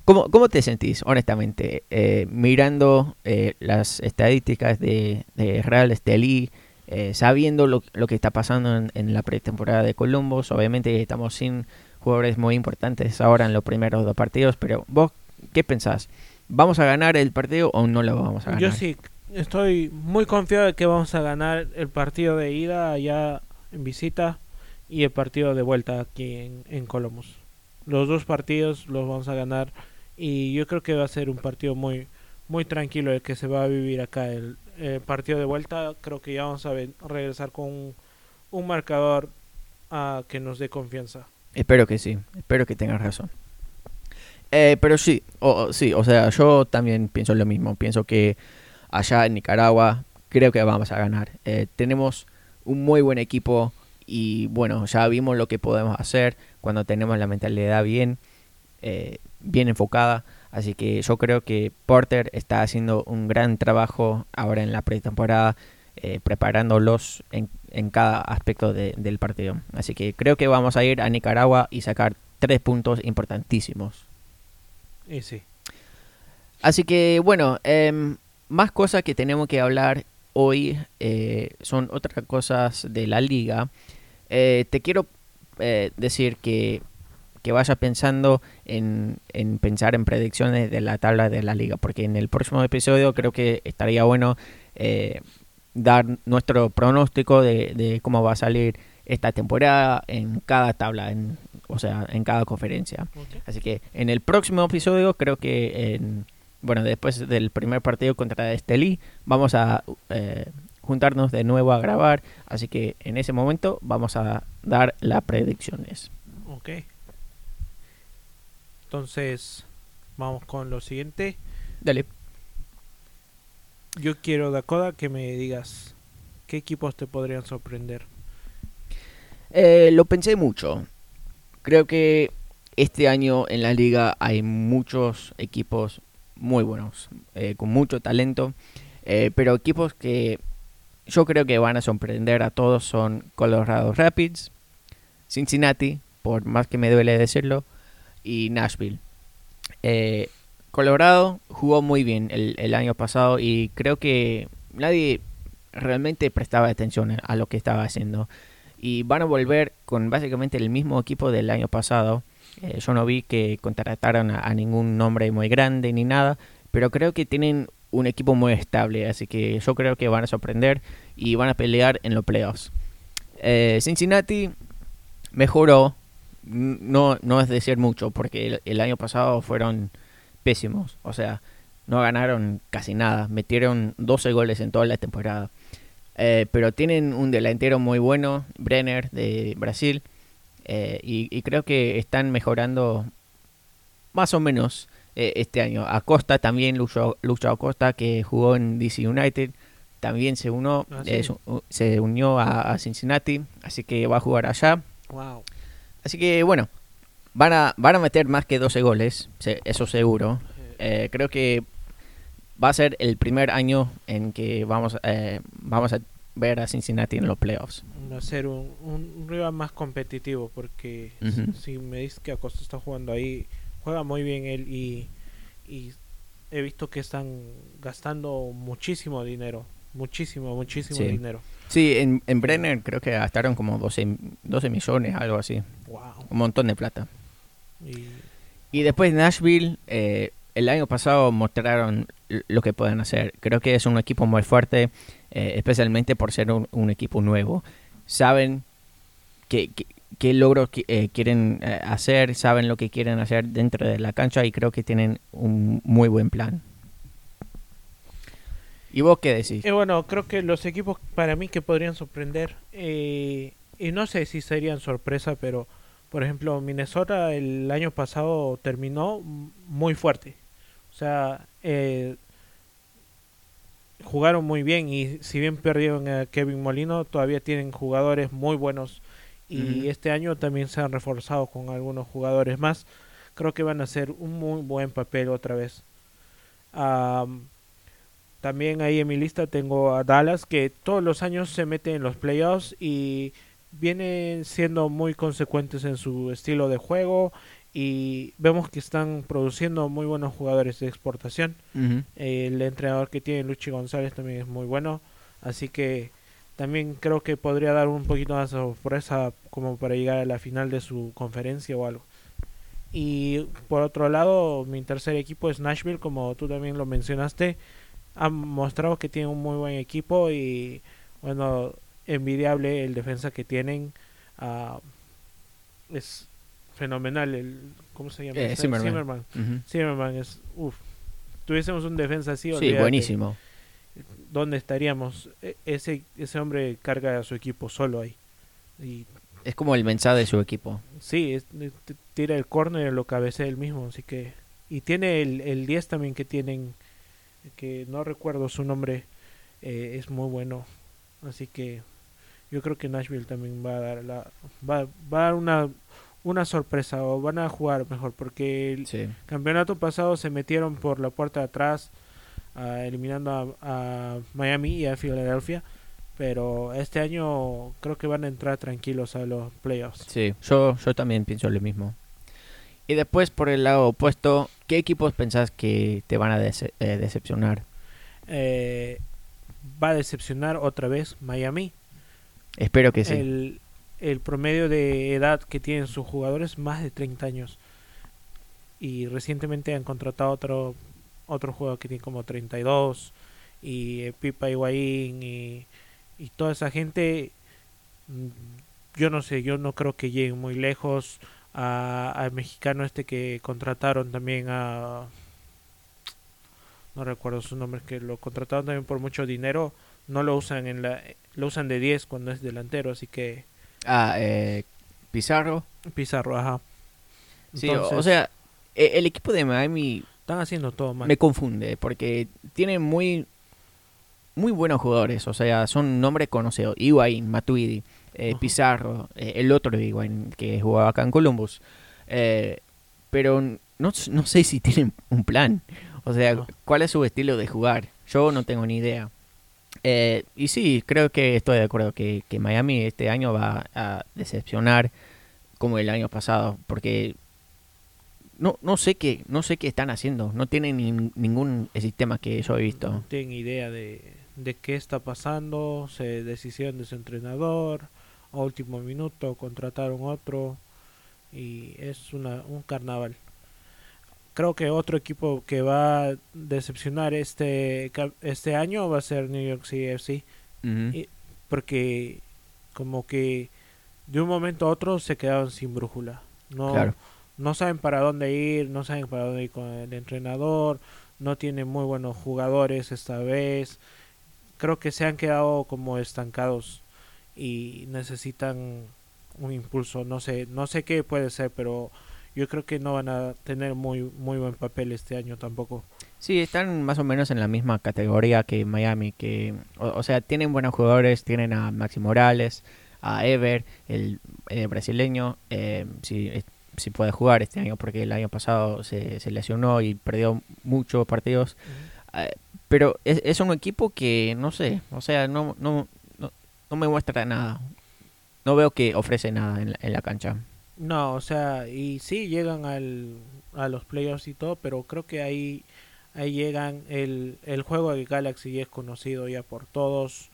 ¿cómo, ¿cómo te sentís, honestamente, eh, mirando eh, las estadísticas de, de Real Estelí, eh, sabiendo lo, lo que está pasando en, en la pretemporada de Columbus? Obviamente estamos sin jugadores muy importantes ahora en los primeros dos partidos, pero vos, ¿qué pensás? ¿Vamos a ganar el partido o no lo vamos a ganar? Yo sí estoy muy confiado de que vamos a ganar el partido de ida allá en visita y el partido de vuelta aquí en, en Columbus. Los dos partidos los vamos a ganar y yo creo que va a ser un partido muy muy tranquilo el que se va a vivir acá. El, partido de vuelta creo que ya vamos a regresar con un, marcador ah, que nos dé confianza. Espero que sí, espero que tengas razón. Eh, pero sí, o- sí, o sea, yo también pienso lo mismo. Pienso que allá en Nicaragua creo que vamos a ganar. Eh, tenemos un muy buen equipo y bueno, ya vimos lo que podemos hacer cuando tenemos la mentalidad bien, eh, bien enfocada. Así que yo creo que Porter está haciendo un gran trabajo ahora en la pretemporada, eh, preparándolos en, en cada aspecto de- del partido. Así que creo que vamos a ir a Nicaragua y sacar tres puntos importantísimos. Y sí. Así que bueno, em, más cosas que tenemos que hablar hoy eh, son otras cosas de la liga. Te quiero decir que, que vayas pensando en, en pensar en predicciones de la tabla de la liga, porque en el próximo episodio creo que estaría bueno eh, dar nuestro pronóstico de, de cómo va a salir esta temporada en cada tabla, en, o sea, en cada conferencia. Así que en el próximo episodio, creo que en, bueno, después del primer partido contra Estelí, vamos a eh, juntarnos de nuevo a grabar. Así que en ese momento vamos a dar las predicciones. Ok. Entonces, vamos con lo siguiente. Dale. Yo quiero, Dakota, que me digas qué equipos te podrían sorprender. Eh, lo pensé mucho. Creo que este año en la liga hay muchos equipos muy buenos, eh, con mucho talento, eh, pero equipos que yo creo que van a sorprender a todos son Colorado Rapids, Cincinnati, por más que me duele decirlo, y Nashville. Eh, Colorado jugó muy bien el, año pasado y creo que nadie realmente prestaba atención a lo que estaba haciendo y van a volver con básicamente el mismo equipo del año pasado. Eh, yo no vi que contrataran a, a ningún nombre muy grande ni nada, pero creo que tienen un equipo muy estable, así que yo creo que van a sorprender y van a pelear en los playoffs. Eh, Cincinnati mejoró. No, no es decir mucho, porque el, el año pasado fueron pésimos. O sea, no ganaron casi nada. Metieron 12 goles en toda la temporada. Eh, pero tienen un delantero muy bueno, Brenner de Brasil. eh, y, y creo que están mejorando más o menos eh, este año. Acosta también, Lucho, Lucho Acosta, que jugó en DC United, también se, unió, Ah, sí. se unió a, a Cincinnati, así que va a jugar allá. Wow. Así que bueno, van a, van a meter más que 12 goles, eso seguro. Eh, creo que va a ser el primer año en que vamos, eh, vamos a ver a Cincinnati en los playoffs. Va a ser un, un, rival más competitivo porque si- me dices que Acosta está jugando ahí, juega muy bien él y, y he visto que están gastando muchísimo dinero. Muchísimo, muchísimo Sí. dinero. Sí, en, en Brenner creo que gastaron como 12, 12 millones, algo así. Wow. Un montón de plata. Y Y después Nashville, eh, el año pasado mostraron lo que pueden hacer. Creo que es un equipo muy fuerte, eh, especialmente por ser un, un equipo nuevo. Saben qué, qué, qué logros eh, quieren eh, hacer, saben lo que quieren hacer dentro de la cancha y creo que tienen un muy buen plan. ¿Y vos qué decís? Eh, bueno, creo que los equipos para mí que podrían sorprender, eh, y no sé si serían sorpresa, pero por ejemplo Minnesota el año pasado terminó muy fuerte. O sea, eh, jugaron muy bien y si bien perdieron a Kevin Molino, todavía tienen jugadores muy buenos y este año también se han reforzado con algunos jugadores más. Creo que van a hacer un muy buen papel otra vez. También ahí en mi lista tengo a Dallas, que todos los años se mete en los playoffs y vienen siendo muy consecuentes en su estilo de juego y vemos que están produciendo muy buenos jugadores de exportación. El entrenador que tiene Luchi González también es muy bueno, así que también creo que podría dar un poquito más de sorpresa como para llegar a la final de su conferencia o algo. Y por otro lado, mi tercer equipo es Nashville, como tú también lo mencionaste. Han mostrado que tienen un muy buen equipo y, bueno, envidiable el defensa que tienen. ah, es fenomenal el... ¿Cómo se llama? Eh? Zimmerman. Zimmerman es... Uf. Tuviésemos un defensa así, Sí, buenísimo. ¿Dónde estaríamos? E- Ese, ese hombre carga a su equipo solo ahí. Y Es como el mensaje de su equipo. sí, es- tira el córner y lo cabecea él mismo, así que... Y tiene el, el 10 también que tienen, que no recuerdo su nombre, eh, es muy bueno. Así que yo creo que Nashville también va a dar, la, va, va a dar una, una sorpresa o van a jugar mejor porque el, Sí. campeonato pasado se metieron por la puerta de atrás, ah, eliminando a, a Miami y a Filadelfia. Pero este año creo que van a entrar tranquilos a los playoffs. Sí, yo, yo también pienso lo mismo. Y después, por el lado opuesto, ¿qué equipos pensás que te van a dece- eh, decepcionar? Eh, va a decepcionar otra vez Miami. Espero que sí. El, el promedio de edad que tienen sus jugadores es más de 30 años. Y recientemente han contratado otro otro jugador que tiene como 32 y eh, Pipa Higuaín y, y toda esa gente mm, yo no sé, yo no creo que lleguen muy lejos al mexicano este que contrataron también a no recuerdo su nombre que lo contrataron también por mucho dinero no lo usan en la lo usan de 10 cuando es delantero así que Ah, eh, Pizarro. Pizarro ajá Sí, o- sea, e- el equipo de Miami están haciendo todo mal me confunde porque tiene muy muy buenos jugadores, o sea, son nombres conocidos. Higuaín, Matuidi, eh. Pizarro, eh, el otro Higuaín que jugaba acá en Columbus. Eh, pero no, no sé si tienen un plan. O sea, No. ¿cuál es su estilo de jugar? Yo no tengo ni idea. Y sí, creo que estoy de acuerdo que, que Miami este año va a decepcionar como el año pasado, porque no, no sé qué, no sé qué están haciendo, no tienen ni- ningún sistema que yo he no visto. tienen idea de, de qué está pasando se deshicieron de su entrenador a último minuto contrataron otro y es una, un carnaval. Creo que otro equipo que va a decepcionar este este año va a ser New York City FC y- porque como que de un momento a otro se quedaron sin brújula. No, no saben para dónde ir, no saben para dónde ir con el entrenador, no tienen muy buenos jugadores esta vez. Creo que se han quedado como estancados y necesitan un impulso. No sé, no sé qué puede ser, pero yo creo que no van a tener muy muy buen papel este año tampoco. Sí, están más o menos en la misma categoría que Miami, que o, sea, tienen buenos jugadores, tienen a Maxi Morales, a Ever, el, brasileño, eh, si, si puede jugar este año porque el año pasado se, se lesionó y perdió muchos partidos. Eh, pero es, es, un equipo que, no sé, o sea, no, no, no, me muestra nada. No veo que ofrece nada en en la cancha. No, o sea, y sí llegan al, a los playoffs y todo, pero creo que ahí, ahí llegan. El, el juego de Galaxy es conocido ya por todos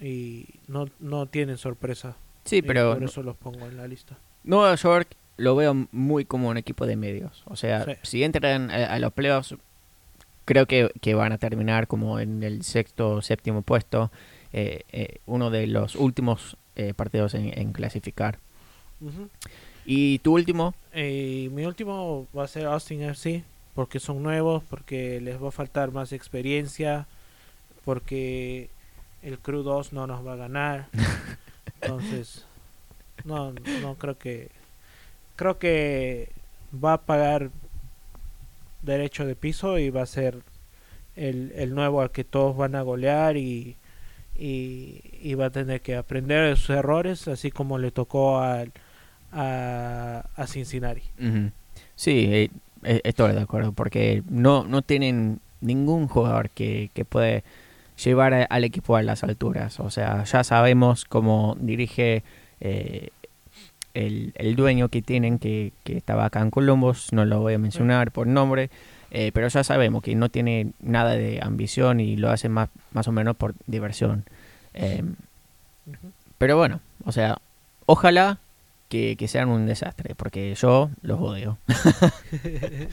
y no, no tienen sorpresa. Sí, pero. Por eso los pongo en la lista. Nueva York lo veo muy como un equipo de medios. O sea, si entran a, los playoffs, creo que, que, van a terminar como en el sexto o séptimo puesto. Eh, eh, uno de los últimos eh, partidos en, en clasificar. ¿Y tu último? Eh, mi último va a ser Austin FC, porque son nuevos, porque les va a faltar más experiencia, porque el Crew 2 no nos va a ganar. Entonces, no, no creo que. Creo que va a pagar derecho de piso y va a ser el, el nuevo al que todos van a golear y, y, y va a tener que aprender de sus errores, así como le tocó al a, a Cincinnati. Sí, eh, eh, estoy de acuerdo, porque no, no tienen ningún jugador que, que puede llevar al equipo a las alturas. O sea, ya sabemos cómo dirige eh, el, el, dueño que tienen, que, que, estaba acá en Columbus, no lo voy a mencionar por nombre, pero ya sabemos que no tiene nada de ambición y lo hace más, más o menos por diversión. Pero bueno, o sea, ojalá que, sean un desastre, porque yo los odio.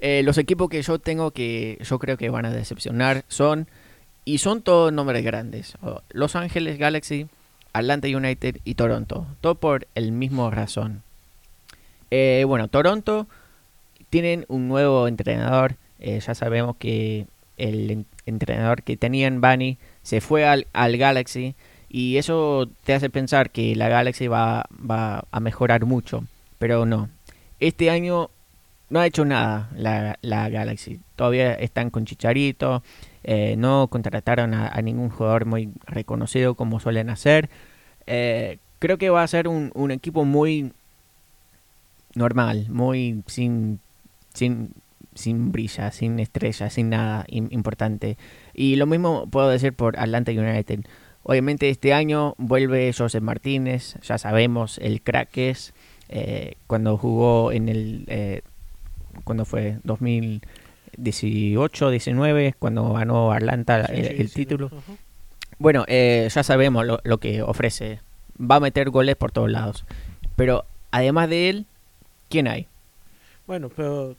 Eh, los equipos que yo tengo que yo creo que van a decepcionar son, y son todos nombres grandes, Los Ángeles Galaxy, Atlanta United y Toronto, todo por el mismo razón. Eh, bueno, Toronto tienen un nuevo entrenador, eh, ya sabemos que el entrenador que tenían, Bunny, se fue al, al Galaxy y eso te hace pensar que la Galaxy va, a mejorar mucho, pero no. Este año no ha hecho nada la, la Galaxy. Todavía están con Chicharito, eh, no contrataron a, ningún jugador muy reconocido como suelen hacer. Eh, creo que va a ser un, un equipo muy normal, muy sin, sin, sin brilla, sin estrella, sin nada importante. Y lo mismo puedo decir por Atlanta United. Obviamente este año vuelve José Martínez, ya sabemos el crack es, eh, cuando jugó en el, eh, cuando fue 2018, 19, cuando ganó Atlanta el, título. Bueno, eh, ya sabemos lo, lo, que ofrece, va a meter goles por todos lados, pero además de él, ¿quién hay? Bueno, pero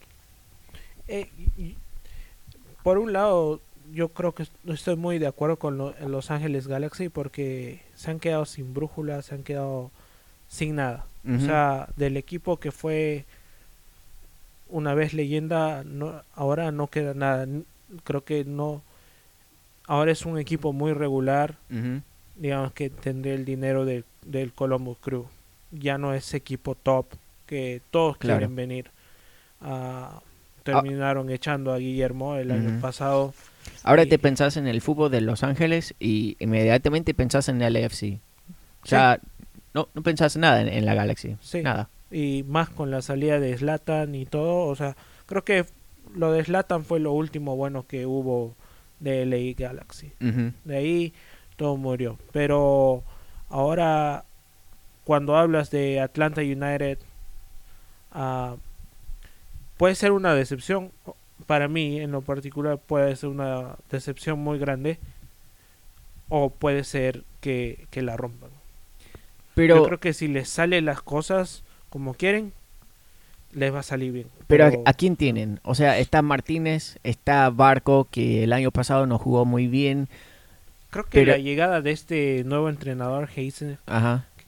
por un lado yo creo que estoy muy de acuerdo con Los Ángeles Galaxy porque se han quedado sin brújula, se han quedado sin nada. O sea, del equipo que fue una vez leyenda, no, ahora no queda nada. Creo que no. Ahora es un equipo muy regular. Digamos que tendré el dinero del, del Columbus Crew. Ya no es equipo top que todos quieren venir. Ah, terminaron echando a Guillermo el año pasado Ahora te pensás en el fútbol de Los Ángeles y inmediatamente pensás en el AFC. O sea, no, no pensás nada en, la Galaxy. Nada. Y más con la salida de Slatan y todo. O sea, creo que lo de Slatan fue lo último bueno que hubo de LA Galaxy. De ahí todo murió. Pero ahora, cuando hablas de Atlanta United, uh, puede ser una decepción para mí en lo particular puede ser una decepción muy grande o puede ser que, la rompan. Pero Yo creo que si les salen las cosas como quieren, les va a salir bien. Pero, ¿a, quién tienen? O sea, está Martínez, está Barco, que el año pasado no jugó muy bien. Creo que la llegada de este nuevo entrenador, Heisen,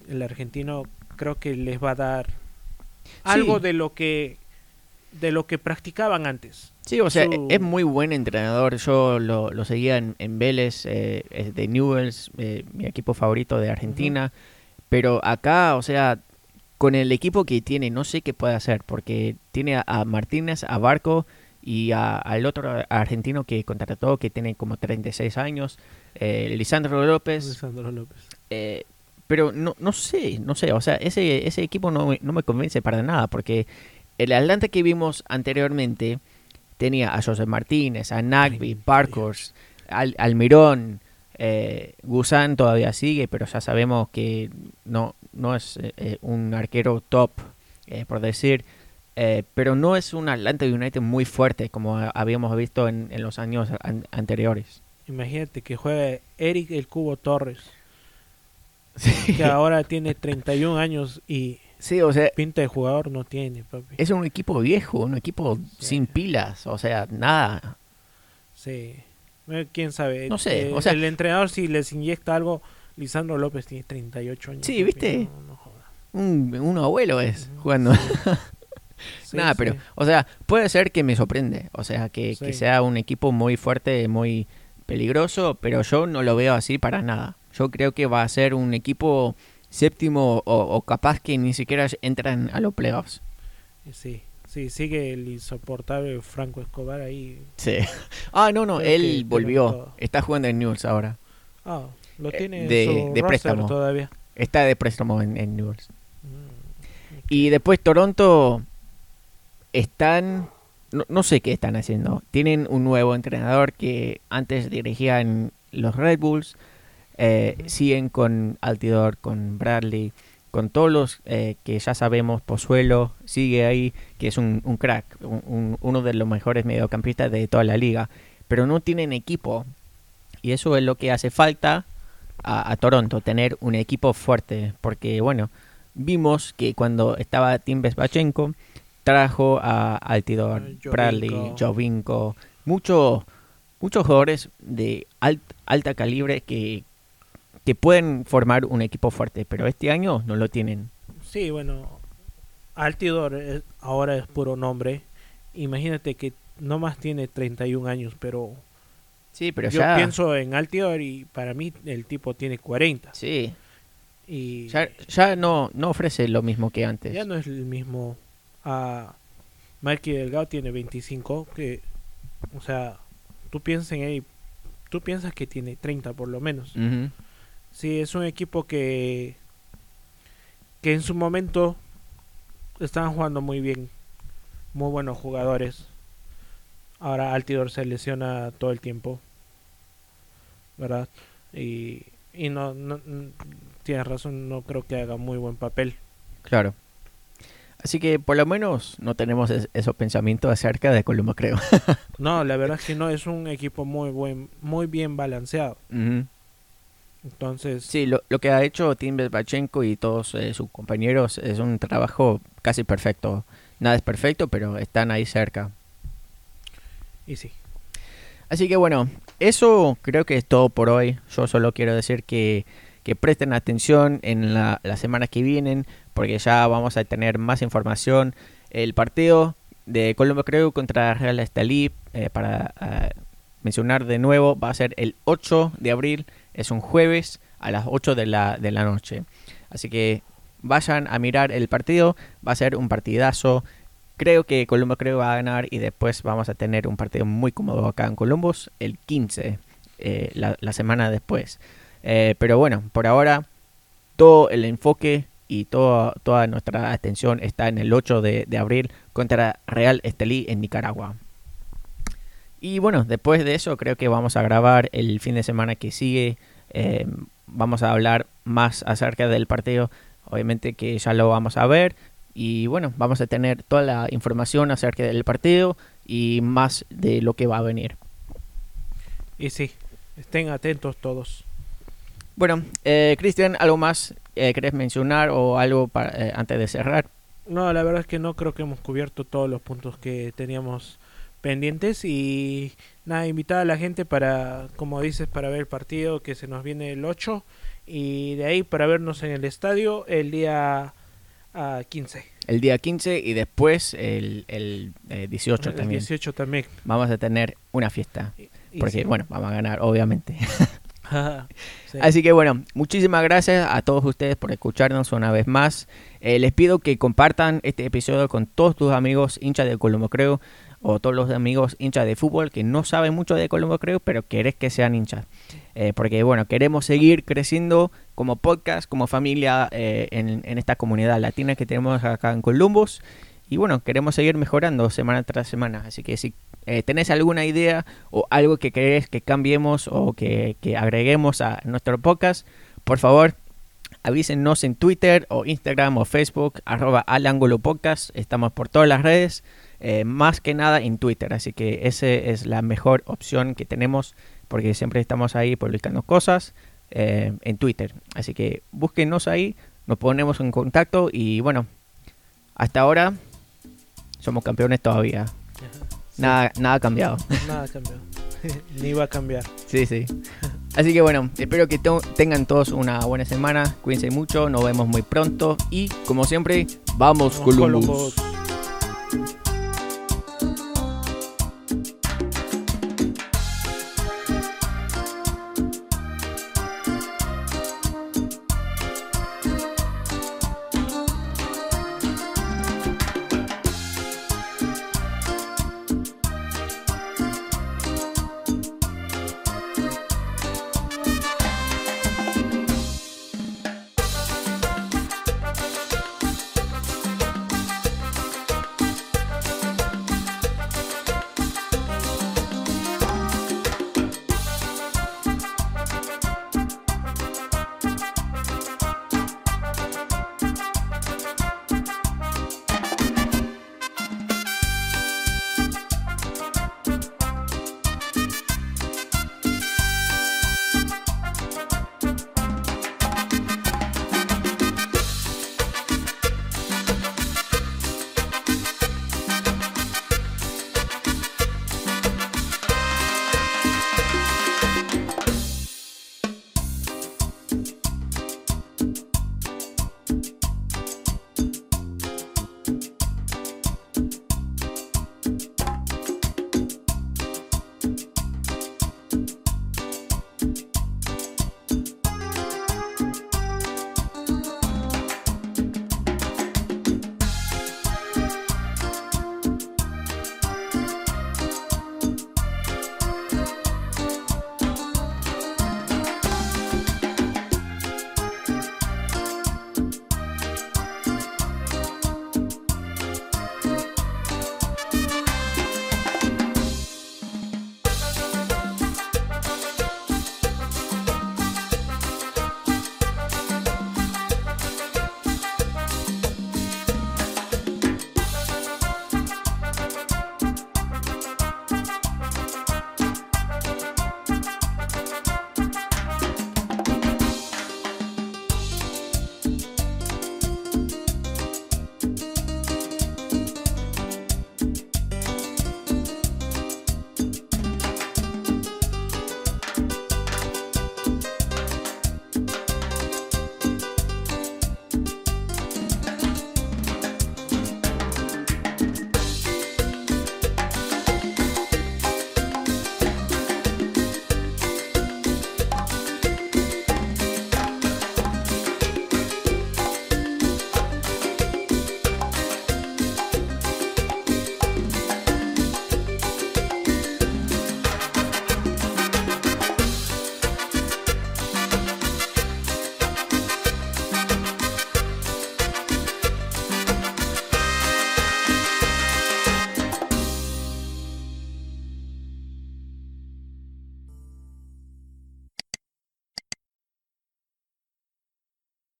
el argentino creo que les va a dar algo de lo que de lo que practicaban antes. Sí, o sea, Su- es muy buen entrenador. Yo lo, lo seguía en, en Vélez, eh, es de Newells, eh, mi equipo favorito de Argentina. Pero acá, o sea, con el equipo que tiene, no sé qué puede hacer, porque tiene a, a Martínez, a Barco y a- al otro argentino que contrató, que tiene como 36 años, eh, Lisandro López. Lisandro López. Eh, pero no, no sé, no sé, o sea, ese, ese equipo no, no me convence para nada, porque el Atlanta que vimos anteriormente tenía a José Martínez, a Nagby, Parkers, Al, Almirón, eh, Gusán todavía sigue, pero ya sabemos que no, no es eh, eh, un arquero top, eh, por decir, pero no es un Atlanta United muy fuerte como habíamos visto en, en los años an- anteriores. Imagínate que juega Eric el Cubo Torres, que ahora tiene 31 años y Sí, o sea, pinta de jugador no tiene, papi. Es un equipo viejo, un equipo Sí. sin pilas, o sea, nada. Sí. Eh, ¿Quién sabe? No sé, Eh, o sea- el entrenador si les inyecta algo, Lisandro López tiene 38 años. Sí, papi, ¿viste? No, no jodas. Un, un abuelo es jugando. Sí, nada, sí. pero, o sea, puede ser que me sorprende, o sea, que, que sea un equipo muy fuerte, muy peligroso, pero yo no lo veo así para nada. Yo creo que va a ser un equipo séptimo o, o capaz que ni siquiera entran a los playoffs. Sí, sí, sigue el insoportable Franco Escobar ahí. Sí. Ah, no, no, Creo él volvió. Está jugando en Newell's ahora. Ah, lo Eh, tiene en de- su de préstamo. todavía. Está de préstamo en, en Newell's. Mm, Y después Toronto están, no, no sé qué están haciendo. Tienen un nuevo entrenador que antes dirigía en los Red Bulls. Eh. Siguen con Altidor, con Bradley, con todos los eh, que ya sabemos. Pozuelo sigue ahí, que es un, un crack, un- un- uno de los mejores mediocampistas de toda la liga. Pero no tienen equipo. Y eso es lo que hace falta a, a Toronto, tener un equipo fuerte. Porque, bueno, vimos que cuando estaba Tim Bezbachenko, trajo a Altidor, Bradley, Jovinko. Jovinko, muchos muchos jugadores de alt- alta calibre que, que pueden formar un equipo fuerte, pero este año no lo tienen. Sí, bueno, Altidor es- ahora es puro nombre. Imagínate que no más tiene 31 años, pero, Sí, pero yo ya, pienso en Altidor y para mí el tipo tiene 40. sí, Y ya, ya no, no ofrece lo mismo que antes. ya no es el mismo. A Mikey Delgado tiene 25, que, o sea, tú piensas en él, tú piensas que tiene 30 por lo menos. Ujú. Sí, es un equipo que que en su momento estaban jugando muy bien, muy buenos jugadores. Ahora Altidor se lesiona todo el tiempo, ¿verdad? Y, y no, no tienes razón, no creo que haga muy buen papel. Claro. Así que por lo menos no tenemos es- esos pensamientos acerca de Colombo, creo. No, la verdad es que no es un equipo muy buen, muy bien balanceado. Ujú. Entonces, Sí, lo, lo que ha hecho Tim Bezbachenko y todos eh, sus compañeros es un trabajo casi perfecto. Nada es perfecto, pero están ahí cerca. y sí. Así que bueno, eso creo que es todo por hoy. Yo solo quiero decir que, que presten atención en la, las semanas que vienen, porque ya vamos a tener más información. El partido de Colombo Creu contra Real Estelí, eh, para eh, mencionar de nuevo, va a ser el 8 de abril, es un jueves a las 8 de la, de la noche. Así que vayan a mirar el partido, va a ser un partidazo. Creo que Colombo creo va a ganar y después vamos a tener un partido muy cómodo acá en Columbus el 15, eh, la, semana después. Eh, pero bueno, por ahora todo el enfoque y toda, toda nuestra atención está en el 8 de, de abril contra Real Estelí en Nicaragua. Y bueno, después de eso creo que vamos a grabar el fin de semana que sigue. Eh, vamos a hablar más acerca del partido. Obviamente que ya lo vamos a ver. Y bueno, vamos a tener toda la información acerca del partido y más de lo que va a venir. Y sí, estén atentos todos. Bueno, eh, Cristian, ¿algo más eh, querés mencionar o algo para, eh, antes de cerrar? No, la verdad es que no creo que hemos cubierto todos los puntos que teníamos pendientes y nada, invitar a la gente para, como dices, para ver el partido que se nos viene el 8 Y de ahí para vernos en el estadio el día 15. Ah, el día 15 y después el, el 18 el también. 18 también. Vamos a tener una fiesta. porque, bueno, vamos a ganar, obviamente. Sí. Así que bueno, muchísimas gracias a todos ustedes por escucharnos una vez más. Eh, les pido que compartan este episodio con todos tus amigos hinchas de Colombo Creo o todos los amigos hinchas de fútbol que no saben mucho de Colombo Creo, pero querés que sean hinchas. Eh, porque bueno, queremos seguir creciendo como podcast, como familia eh, en, en, esta comunidad latina que tenemos acá en Columbus. Y bueno, queremos seguir mejorando semana tras semana. Así que si eh, tenés alguna idea o algo que querés que cambiemos o que, que agreguemos a nuestro podcast, por favor avísenos en Twitter o Instagram o Facebook, arroba al ángulo podcast. Estamos por todas las redes, eh, más que nada en Twitter. Así que esa es la mejor opción que tenemos porque siempre estamos ahí publicando cosas eh, en Twitter. Así que búsquenos ahí, nos ponemos en contacto y bueno, hasta ahora somos campeones todavía. Sí. Nada, nada ha cambiado. Nada ha cambiado. Ni va a cambiar. Sí, sí. Así que bueno, espero que to- tengan todos una buena semana. Cuídense mucho, nos vemos muy pronto. Y como siempre, vamos, Vamos, Columbus. Columbus.